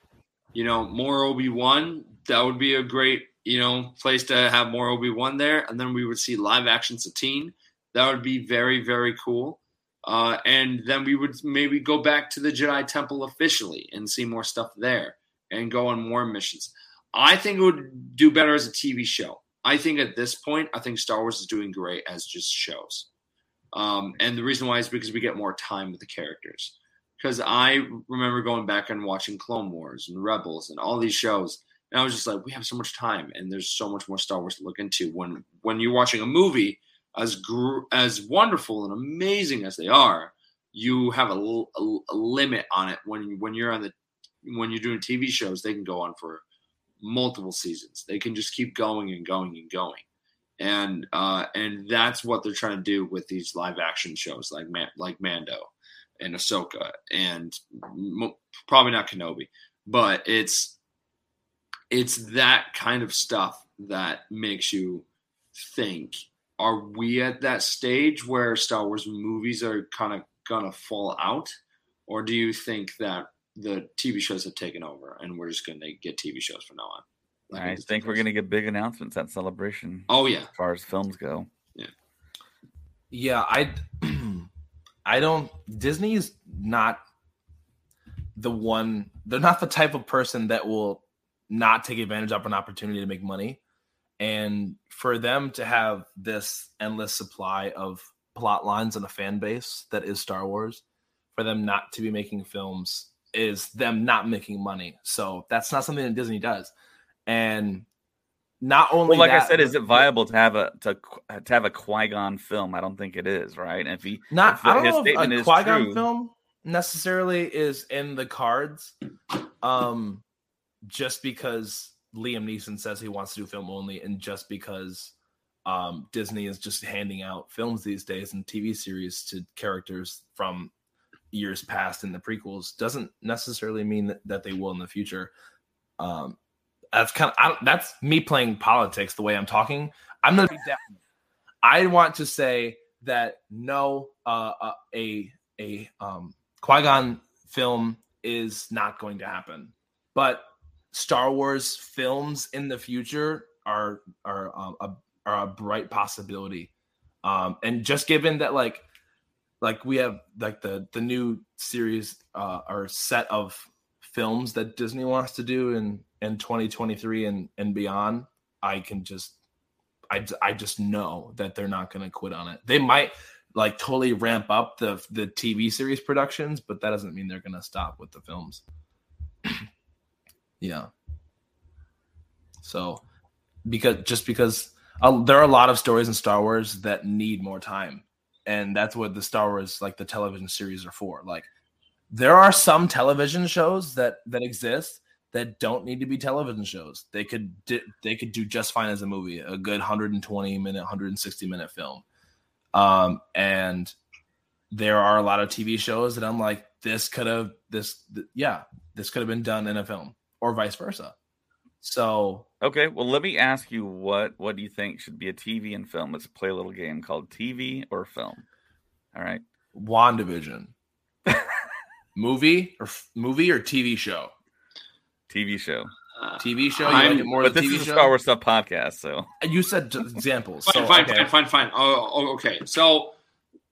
Speaker 3: You know, more Obi Wan that would be a great you know place to have more Obi Wan there, and then we would see live action Satine. That would be very very cool. Uh, and then we would maybe go back to the Jedi Temple officially and see more stuff there and go on more missions. I think it would do better as a TV show. I think at this point, I think Star Wars is doing great as just shows. Um, and the reason why is because we get more time with the characters. Because I remember going back and watching Clone Wars and Rebels and all these shows, and I was just like, we have so much time, and there's so much more Star Wars to look into. When when you're watching a movie, as gr- as wonderful and amazing as they are, you have a, limit on it. When when you're on the when you're doing TV shows, they can go on for multiple seasons. They can just keep going and going and going, and uh, and that's what they're trying to do with these live action shows like Man- like Mando and Ahsoka, and probably not Kenobi, but it's it's that kind of stuff that makes you think. Are we at that stage where Star Wars movies are kind of gonna fall out, or do you think that the TV shows have taken over and we're just gonna get TV shows from now on? Like
Speaker 4: I think we're gonna get big announcements at Celebration
Speaker 3: Oh yeah,
Speaker 4: as far as films go.
Speaker 5: Yeah, yeah, I I don't Disney's not the one they're not the type of person that will not take advantage of an opportunity to make money. And for them to have this endless supply of plot lines and a fan base that is Star Wars, for them not to be making films is them not making money. So that's not something that Disney does. And not only
Speaker 4: Well, like
Speaker 5: that,
Speaker 4: I said, is it viable to have a to to have a Qui Gon film? I don't think it is, right? And if he
Speaker 5: Not
Speaker 4: if
Speaker 5: I don't
Speaker 4: his
Speaker 5: know if
Speaker 4: statement
Speaker 5: a
Speaker 4: is
Speaker 5: Qui Gon film necessarily is in the cards. Um, just because Liam Neeson says he wants to do film only, and just because um Disney is just handing out films these days and TV series to characters from years past in the prequels doesn't necessarily mean that, that they will in the future. Um, that's kind of I, that's me playing politics the way I'm talking. I'm gonna be definite. I want to say that no, uh, uh, a a um, Qui Gon film is not going to happen, but Star Wars films in the future are are um, a are a bright possibility. Um, and just given that like like we have like the the new series uh, or set of films that Disney wants to do in in 2023 and and beyond, I can just I I just know that they're not going to quit on it. They might like totally ramp up the the TV series productions, but that doesn't mean they're going to stop with the films. yeah. So because just because uh, there are a lot of stories in Star Wars that need more time, and that's what the Star Wars like the television series are for. Like there are some television shows that that exist that don't need to be television shows. They could di- they could do just fine as a movie, a good 120 minute, 160 minute film. Um, and there are a lot of TV shows that I'm like, this could have this, th- yeah, this could have been done in a film, or vice versa. So
Speaker 4: Okay, well, let me ask you what what do you think should be a TV and film? Let's play a little game called TV or film. All right.
Speaker 5: WandaVision, movie or f- movie or TV show?
Speaker 4: TV show.
Speaker 5: TV show. You
Speaker 3: I'm-
Speaker 5: like it more
Speaker 4: But
Speaker 5: than
Speaker 4: this
Speaker 5: TV
Speaker 4: is a
Speaker 5: show?
Speaker 4: Star Wars stuff podcast, so
Speaker 5: You said examples.
Speaker 3: Fine,
Speaker 5: so,
Speaker 3: fine,
Speaker 5: okay.
Speaker 3: fine, fine, fine. Oh, oh, okay. So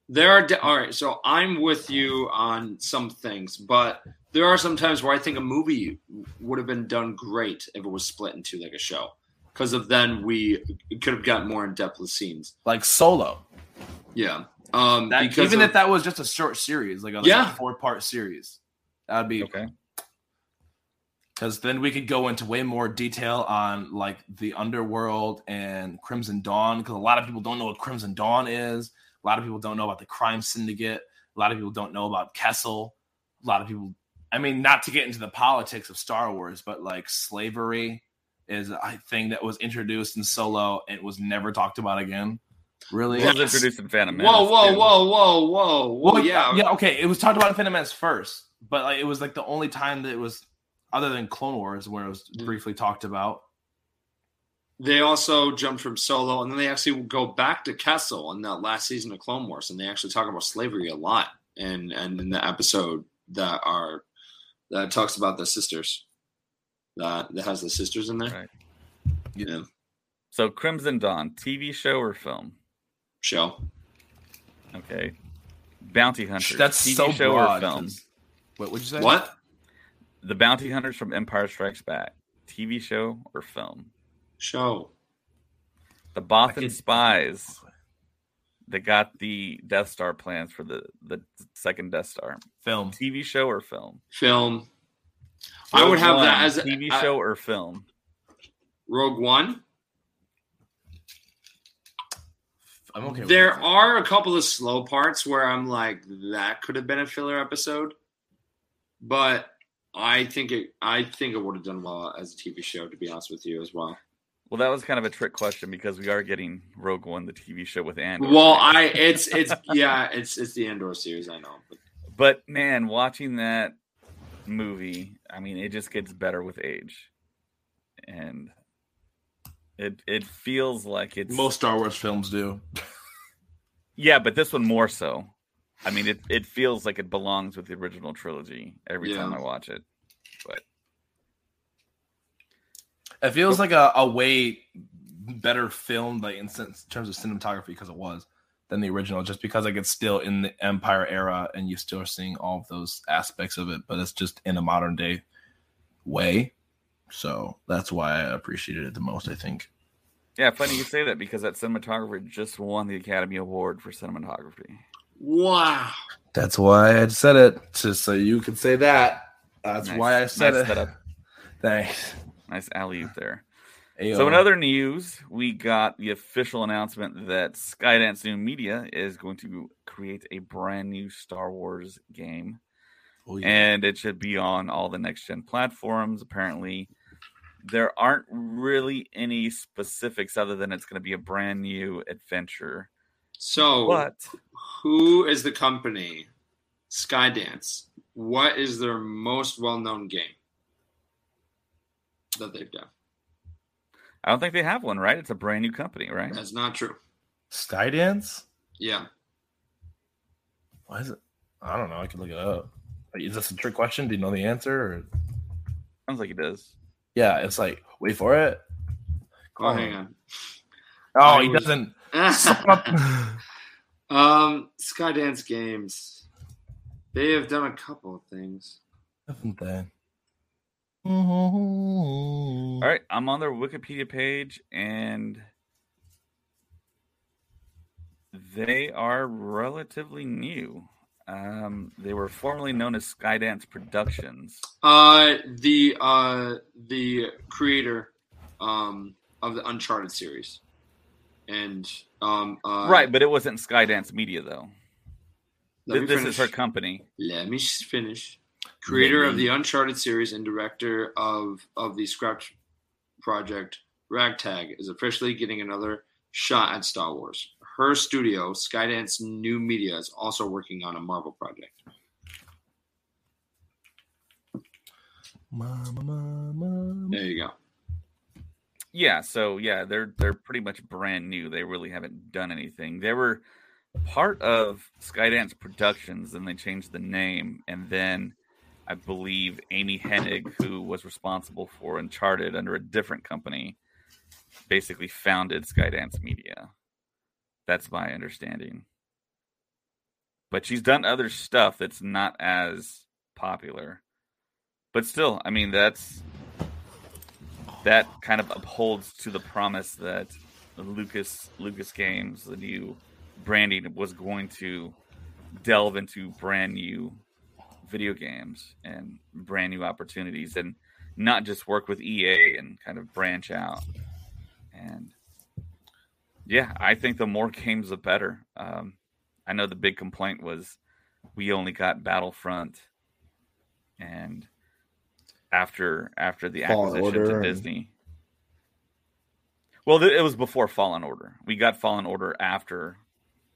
Speaker 3: there are de- all right. So I'm with you on some things, but there are some times where I think a movie would have been done great if it was split into like a show, because of then we could have gotten more in depth with scenes.
Speaker 5: like Solo.
Speaker 3: Yeah. Um.
Speaker 5: That,
Speaker 3: because
Speaker 5: even
Speaker 3: of-
Speaker 5: if that was just a short series, like a,
Speaker 3: Yeah.
Speaker 5: four part series, that'd be
Speaker 4: okay.
Speaker 5: because then we could go into way more detail on like the underworld and Crimson Dawn because a lot of people don't know what Crimson Dawn is. A lot of people don't know about the crime syndicate. A lot of people don't know about Kessel. A lot of people, I mean, not to get into the politics of Star Wars, but like slavery is a thing that was introduced in Solo and was never talked about again. Really?
Speaker 4: It was introduced in Phantom Menace.
Speaker 3: whoa, whoa,
Speaker 4: too.
Speaker 3: whoa, whoa, whoa, whoa.
Speaker 5: Well,
Speaker 3: yeah.
Speaker 5: yeah, okay. It was talked about in Phantom Menace first, but like it was like the only time that it was, other than Clone Wars, where it was mm. briefly talked about.
Speaker 3: They also jumped from Solo, and then they actually go back to Kessel in that last season of Clone Wars, and they actually talk about slavery a lot, and and in the episode that are that talks about the sisters, that that has the sisters in there.
Speaker 4: Right.
Speaker 3: Yeah,
Speaker 4: So Crimson Dawn, TV show or film?
Speaker 3: show.
Speaker 4: Okay. Bounty Hunters.
Speaker 5: That's
Speaker 4: TV
Speaker 5: so
Speaker 4: show
Speaker 5: broad.
Speaker 4: or film?
Speaker 5: 'cause- What would you say?
Speaker 3: What?
Speaker 4: The Bounty Hunters from Empire Strikes Back. TV show or film?
Speaker 3: Show.
Speaker 4: The Bothan
Speaker 5: could-
Speaker 4: spies that got the Death Star plans for the the second Death Star.
Speaker 5: Film.
Speaker 4: TV show or film?
Speaker 3: Film. I would have
Speaker 4: One,
Speaker 3: that as a
Speaker 4: TV
Speaker 3: I-
Speaker 4: show or film.
Speaker 3: Rogue One.
Speaker 5: I'm okay.
Speaker 3: There
Speaker 5: that.
Speaker 3: are a couple of slow parts where I'm like, that could have been a filler episode, but I think it. I think it would have done well as a TV show. To be honest with you, as well.
Speaker 4: Well, that was kind of a trick question because we are getting Rogue One, the TV show with Andor.
Speaker 3: Well, I it's it's yeah, it's it's the Andor series. I know, but
Speaker 4: But man, watching that movie, I mean, it just gets better with age, and it it feels like it's
Speaker 5: Most Star Wars films do.
Speaker 4: yeah, but this one more so. I mean, it it feels like it belongs with the original trilogy every time I watch it. But
Speaker 5: It feels like a, a way better film, like in sense, terms of cinematography, because it was than the original. Just because like it's still in the Empire era, and you still are seeing all of those aspects of it, but it's just in a modern day way. So that's why I appreciated it the most. I think.
Speaker 4: Yeah, funny you say that because that cinematographer just won the Academy Award for cinematography.
Speaker 3: Wow.
Speaker 5: That's why I said it, just so you could say that. That's
Speaker 4: Nice-
Speaker 5: why I said
Speaker 4: nice
Speaker 5: it.
Speaker 4: setup.
Speaker 5: Thanks.
Speaker 4: Nice alley oop there.
Speaker 5: Ayo.
Speaker 4: So in uh, other news, we got the official announcement that Skydance New Media is going to create a brand new Star Wars game.
Speaker 5: Oh, yeah.
Speaker 4: and it should be on all the next gen platforms. Apparently, there aren't really any specifics other than it's going to be a brand new adventure.
Speaker 3: So,
Speaker 4: But
Speaker 3: who is the company? Skydance. What is their most well-known game that they've done?
Speaker 4: I don't think they have one, right? It's a brand new company, right?
Speaker 3: That's not true.
Speaker 5: Skydance.
Speaker 3: Yeah.
Speaker 5: Why is it? I don't know. I could look it up. Is this a trick question? Do you know the answer? Or...
Speaker 4: Sounds like it does.
Speaker 5: Yeah, it's like wait for it.
Speaker 3: Oh, hang on.
Speaker 5: Oh,
Speaker 3: I
Speaker 5: he
Speaker 3: was-
Speaker 5: doesn't.
Speaker 3: um, Skydance Games. They have done a couple of things.
Speaker 5: Haven't they?
Speaker 4: All right, I'm on their Wikipedia page, and they are relatively new. Um, they were formerly known as Skydance Productions.
Speaker 3: Uh, the uh the creator um of the Uncharted series, and um uh,
Speaker 4: right, but it wasn't Skydance Media though. Th- This
Speaker 3: finish.
Speaker 4: is her company.
Speaker 3: Let me finish. Creator of the Uncharted series and director of of the Scratch project Ragtag is officially getting another shot at Star Wars. Her studio, Skydance New Media, is also working on a Marvel project.
Speaker 5: Mama, mama.
Speaker 3: There you go.
Speaker 4: Yeah, so yeah, they're they're pretty much brand new. They really haven't done anything. They were part of Skydance Productions, and they changed the name, and then I believe Amy Hennig, who was responsible for Uncharted under a different company, basically founded Skydance Media. That's my understanding. But she's done other stuff that's not as popular. But still, I mean, that's that kind of upholds to the promise that Lucas Lucas Games, the new branding, was going to delve into brand new video games and brand new opportunities, and not just work with EA and kind of branch out. And yeah, I think the more games, the better. Um, I know the big complaint was we only got Battlefront, and after after the
Speaker 6: Fallen
Speaker 4: acquisition
Speaker 6: Order
Speaker 4: to
Speaker 6: and-
Speaker 4: Disney. Well, it was before Fallen Order. We got Fallen Order after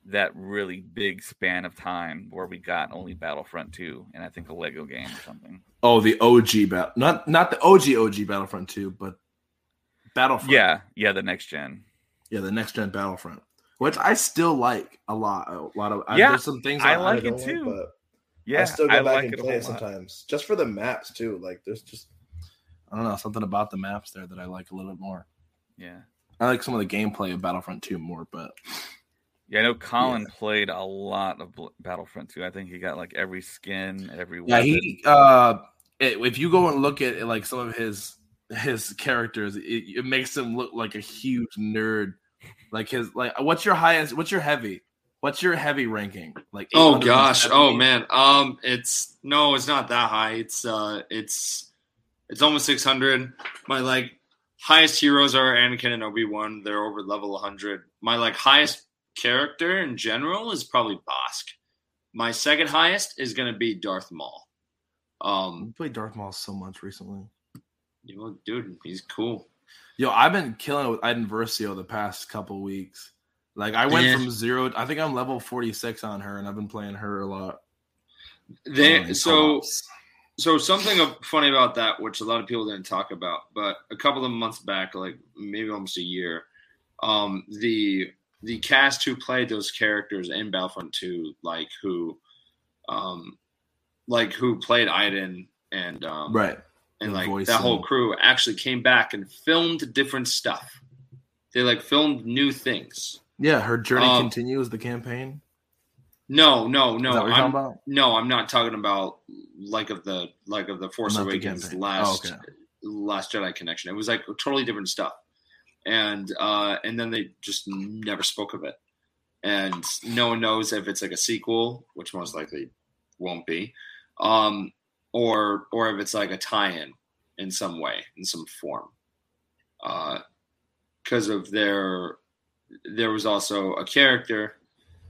Speaker 4: that really big span of time where we got only Battlefront 2 and I think a Lego game or something.
Speaker 5: Oh, the OG battle, not not the OG OG Battlefront two, but Battlefront.
Speaker 4: Yeah, yeah, the next gen.
Speaker 5: yeah, the next gen Battlefront, which I still like a lot. A lot of I-
Speaker 4: Yeah,
Speaker 5: there's some things
Speaker 4: I
Speaker 5: I,
Speaker 4: like it too.
Speaker 6: but
Speaker 4: Yeah,
Speaker 6: I still go
Speaker 4: I
Speaker 6: back
Speaker 4: like
Speaker 6: and play it sometimes, just for the maps too. Like there's just
Speaker 5: I don't know something about the maps there that I like a little bit more.
Speaker 4: Yeah.
Speaker 5: I like some of the gameplay of Battlefront two more, but
Speaker 4: Yeah, I know Colin played a lot of Battlefront 2. I think he got like every skin, every
Speaker 5: yeah, he uh, it, if you go and look at like some of his his characters, it, it makes him look like a huge nerd. Like his like, what's your highest? What's your heavy? What's your heavy ranking? Like,
Speaker 3: Oh gosh. Oh man. Um, it's no, it's not that high. It's uh, it's it's almost six hundred. My like highest heroes are Anakin and Obi Wan. They're over level one hundred. My like highest character in general is probably Bossk. My second highest is gonna be Darth Maul. Um,
Speaker 5: We played Darth Maul so much recently.
Speaker 3: you know, dude, he's cool.
Speaker 5: Yo, I've been killing it with Iden Versio the past couple weeks. Like I went
Speaker 3: Yeah.
Speaker 5: from zero. I think I'm level 46 on her, and I've been playing her a lot.
Speaker 3: They
Speaker 5: Um,
Speaker 3: so
Speaker 5: co-ops.
Speaker 3: so something funny about that, which a lot of people didn't talk about, but a couple of months back, like maybe almost a year, um, the the cast who played those characters in Battlefront 2, like who, um, like who played Iden and um,
Speaker 5: right.
Speaker 3: and
Speaker 5: the
Speaker 3: like that whole crew actually came back and filmed different stuff. They like filmed new things.
Speaker 5: Yeah, her journey
Speaker 3: Um,
Speaker 5: continues the campaign.
Speaker 3: No, no, no.
Speaker 5: that what you're
Speaker 3: I'm,
Speaker 5: about?
Speaker 3: No, I'm not talking about like of the like of the Force
Speaker 5: Not
Speaker 3: Awakens
Speaker 5: campaign.
Speaker 3: last
Speaker 5: Oh, okay.
Speaker 3: Last Jedi connection. It was like totally different stuff, and uh, and then they just never spoke of it, and no one knows if it's like a sequel, which most likely won't be, um, or or if it's like a tie-in in some way, in some form, because of their there was also a character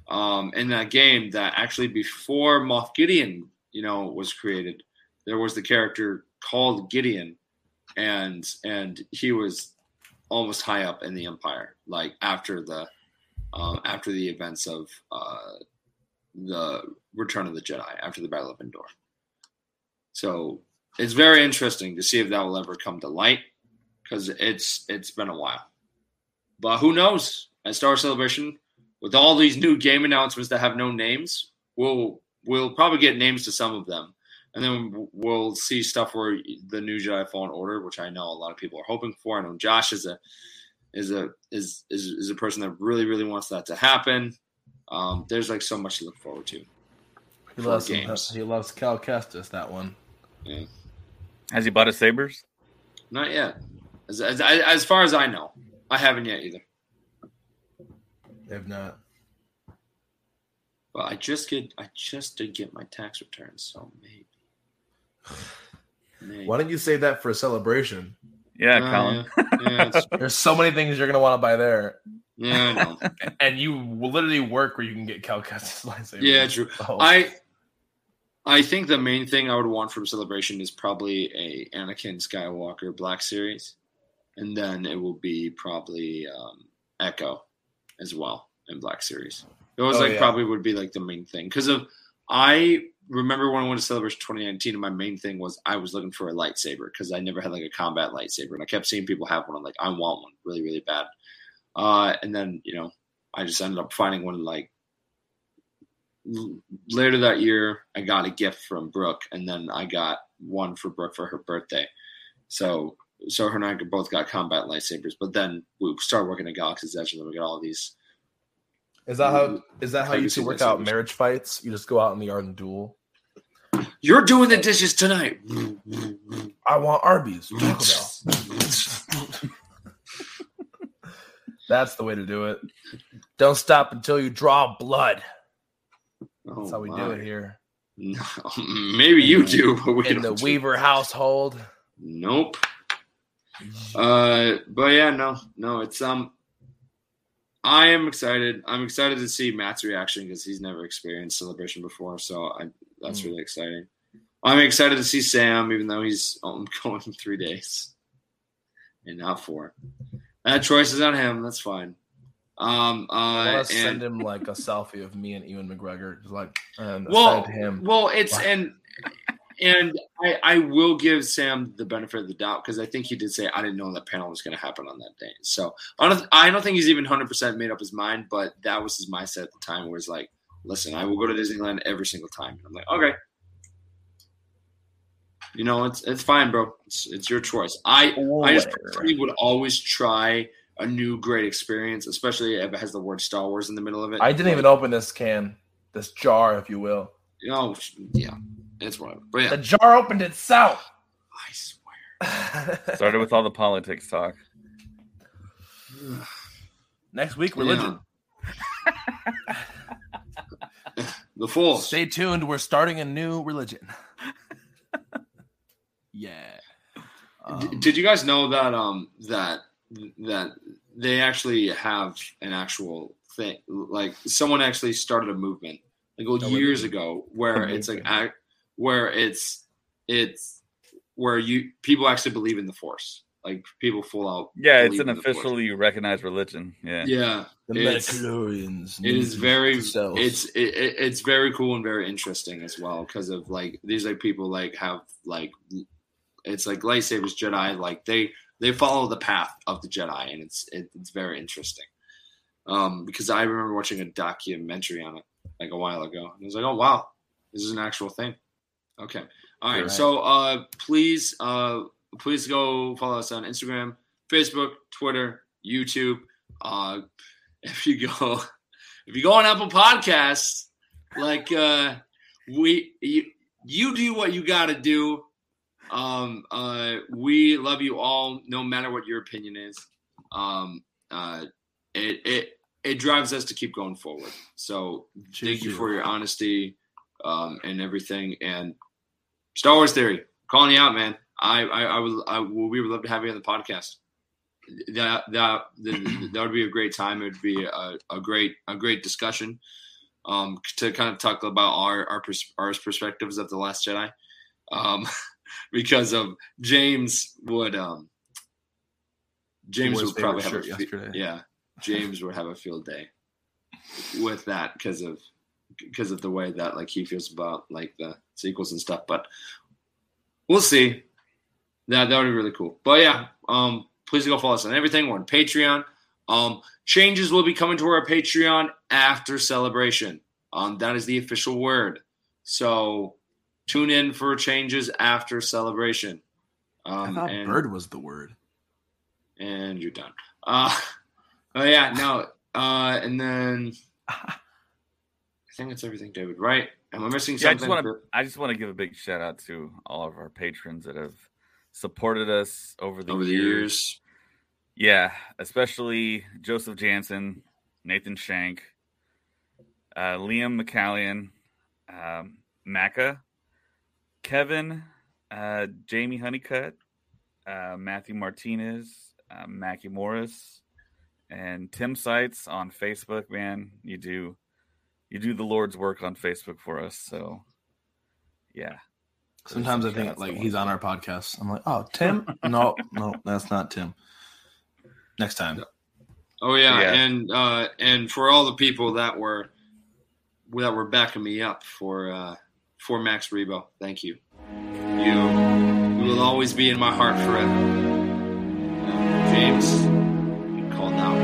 Speaker 3: um, in that game that actually before Moff Gideon, you know, was created, there was the character called Gideon, and and he was almost high up in the Empire, like after the um, after the events of uh, the Return of the Jedi, after the Battle of Endor. So it's very interesting to see if that will ever come to light, because it's it's been a while. But who knows? At Star Celebration, with all these new game announcements that have no names, we'll we'll probably get names to some of them, and then we'll see stuff where the new Jedi Fallen Order, which I know a lot of people are hoping for. I know Josh is a is a is is, is a person that really really wants that to happen. Um, there's like so much to look forward to.
Speaker 7: He
Speaker 3: for
Speaker 7: loves
Speaker 3: games.
Speaker 7: he loves Cal Kestis, that one.
Speaker 3: Yeah.
Speaker 4: Has he bought his sabers?
Speaker 3: Not yet. As, as, as far as I know, I haven't yet either.
Speaker 7: They've not.
Speaker 3: Well, I just get I just did get my tax returns, so maybe. Maybe.
Speaker 7: Why don't you save that for a celebration?
Speaker 4: Yeah,
Speaker 3: Uh,
Speaker 4: Colin.
Speaker 3: yeah, yeah,
Speaker 7: There's so many things you're gonna want to buy there,
Speaker 3: yeah, I
Speaker 7: and you literally work where you can get Cal Kestis lightsaber.
Speaker 3: Yeah, true.
Speaker 7: Oh.
Speaker 3: I I think the main thing I would want from Celebration is probably a Anakin Skywalker Black Series, and then it will be probably um, Echo as well in Black Series. Those
Speaker 7: Oh,
Speaker 3: like
Speaker 7: yeah.
Speaker 3: probably would be like the main thing because of I remember when I went to Celebration 2019, and my main thing was I was looking for a lightsaber because I never had like a combat lightsaber, and I kept seeing people have one. I'm like, I want one really, really bad. Uh, and then you know, I just ended up finding one like later that year. I got a gift from Brooke, and then I got one for Brooke for her birthday. So, so her and I both got combat lightsabers. But then we started working at Galaxy's Edge, and then we got all these.
Speaker 7: Is that how is that how you two work out
Speaker 3: lightsabers.
Speaker 7: marriage fights? You just go out in the yard and duel.
Speaker 3: You're doing the dishes tonight.
Speaker 7: I want Arby's. Taco Bell. That's the way to do it. Don't stop until you draw blood. That's how we do it here
Speaker 3: No, maybe you do, but we
Speaker 7: in the
Speaker 3: don't do-
Speaker 7: Weaver household.
Speaker 3: Nope. Uh, but yeah, no, no, it's um. I am excited. I'm excited to see Matt's reaction because he's never experienced celebration before, so I that's
Speaker 7: Mm.
Speaker 3: really exciting. I'm excited to see Sam, even though he's only going three days and not four. That choice is on him. That's fine. Um,
Speaker 7: I
Speaker 3: uh,
Speaker 7: want to send him like a selfie of me and Ewan McGregor, just like and
Speaker 3: well,
Speaker 7: him.
Speaker 3: well, it's
Speaker 7: Wow.
Speaker 3: and and I, I will give Sam the benefit of the doubt because I think he did say I didn't know that panel was going to happen on that day. So I don't I don't think he's even hundred percent made up his mind, but that was his mindset at the time, where it's like, listen, I will go to Disneyland every single time. And I'm like, okay. You know, it's it's fine, bro. It's it's your choice. I I just would always try a new great experience, especially if it has the word Star Wars in the middle of it.
Speaker 7: I didn't even open this can, this jar, if you will.
Speaker 3: Oh, you know, yeah, it's whatever. But yeah,
Speaker 7: The jar opened itself.
Speaker 3: I swear.
Speaker 4: Started with all the politics talk.
Speaker 7: Next week, religion.
Speaker 3: The Force.
Speaker 7: Stay tuned. We're starting a new religion. yeah.
Speaker 3: D-
Speaker 7: Um,
Speaker 3: Did you guys know that um that that they actually have an actual thing like someone actually started a movement like well, years ago where it's like act, where it's it's where you people actually believe in the force like people full out
Speaker 4: Yeah, it's an
Speaker 3: in Force.
Speaker 4: officially recognized religion. Yeah.
Speaker 3: yeah
Speaker 7: the
Speaker 3: it's- it is very
Speaker 7: themselves.
Speaker 3: it's it, it- it's very cool and very interesting as well because of like these like people like have like it's like lightsabers jedi like they they follow the path of the jedi and it's it, it's very interesting um because i remember watching a documentary on it like a while ago and i was like oh wow this is an actual thing okay all right
Speaker 7: Right.
Speaker 3: so uh please uh please go follow us on instagram facebook twitter youtube uh if you go if you go on Apple Podcasts, like uh we you, you do what you got to do. um, uh, we love you all, no matter what your opinion is. Um, uh, it it it drives us to keep going forward. So thank you for your honesty um, and everything. And Star Wars Theory, calling you out, man. I I, I would I, we would love to have you on the podcast. That that that, that would be a great time. It would be a, a great a great discussion um, to kind of talk about our our, pers- our perspectives of the Last Jedi, um, because of James would um, James would probably have a
Speaker 7: favorite
Speaker 3: fe-
Speaker 7: shirt yesterday.
Speaker 3: yeah James would have a field day with that because of because of the way that like he feels about like the sequels and stuff. But we'll see. That that would be really cool. But yeah, um, please go follow us on everything. We're on Patreon. Um, changes will be coming to our Patreon after celebration. Um, that is the official word. So tune in for changes after celebration.
Speaker 7: I
Speaker 3: Um,
Speaker 7: thought
Speaker 3: and,
Speaker 7: bird was the word.
Speaker 3: and you're done. Uh, oh yeah, no. Uh, and then I think that's everything, David. Right? Am I missing
Speaker 4: Yeah, I
Speaker 3: something?
Speaker 4: just want to. I just want to give a big shout out to all of our patrons that have supported us over the
Speaker 3: over the
Speaker 4: years.
Speaker 3: years.
Speaker 4: Yeah, especially Joseph Jansen, Nathan Shank, uh, Liam McCallion, um, Macca, Kevin, uh, Jamie Honeycutt, uh, Matthew Martinez, uh, Mackie Morris, and Tim Sites on Facebook. Man, you do you do the Lord's work on Facebook for us. So, yeah,
Speaker 7: Sometimes I think like he's on our podcast. I'm like, oh, Tim? no, no, that's not Tim. Next time.
Speaker 3: Oh yeah,
Speaker 4: Yeah.
Speaker 3: and uh, and for all the people that were that were backing me up for uh, for Max Rebo, thank you. You you will always be in my heart forever. James, you called out.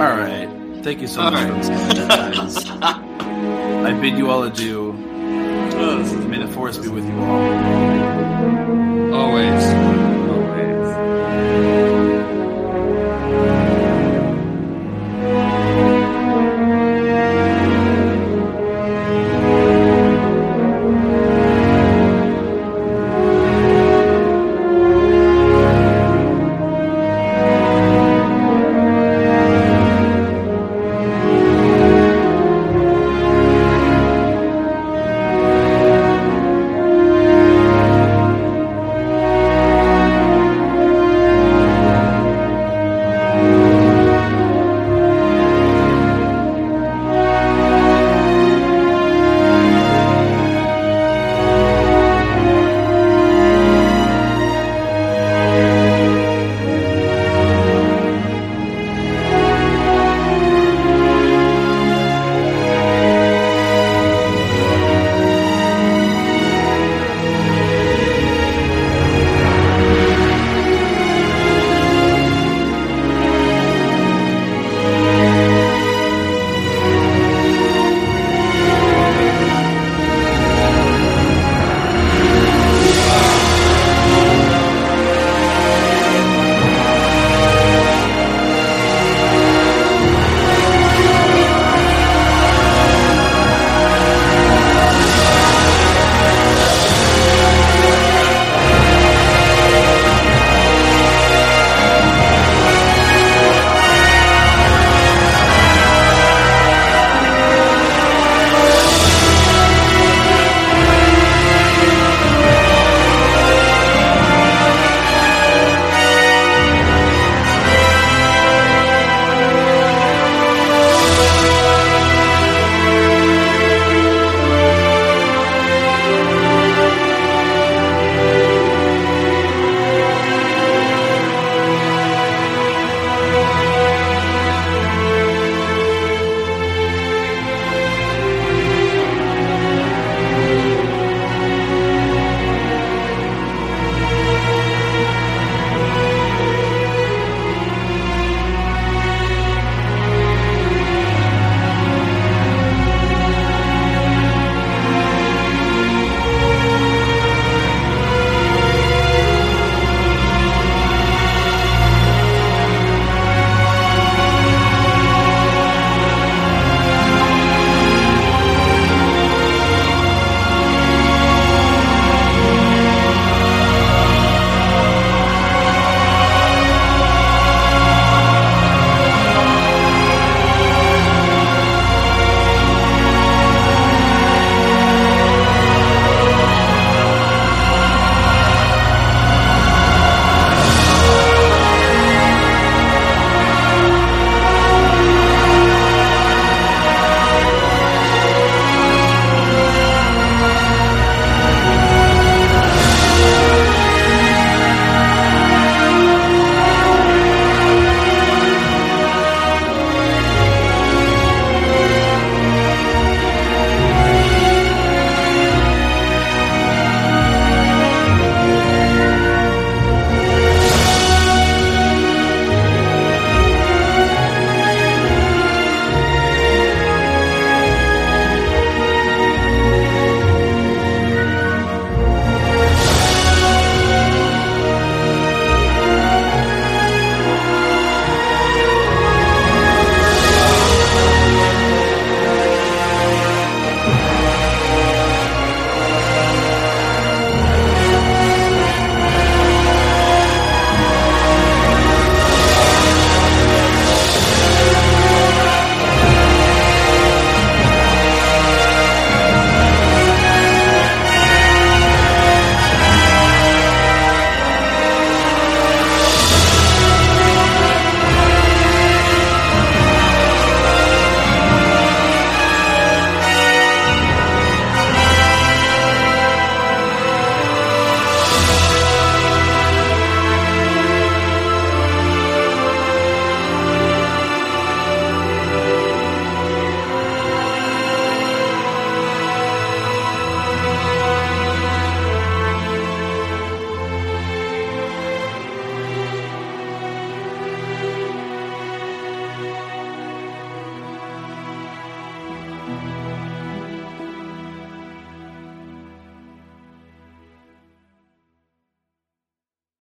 Speaker 7: All right. Thank you so
Speaker 3: All
Speaker 7: much
Speaker 3: right.
Speaker 7: I bid you all adieu. May the force be with you all.
Speaker 3: Always.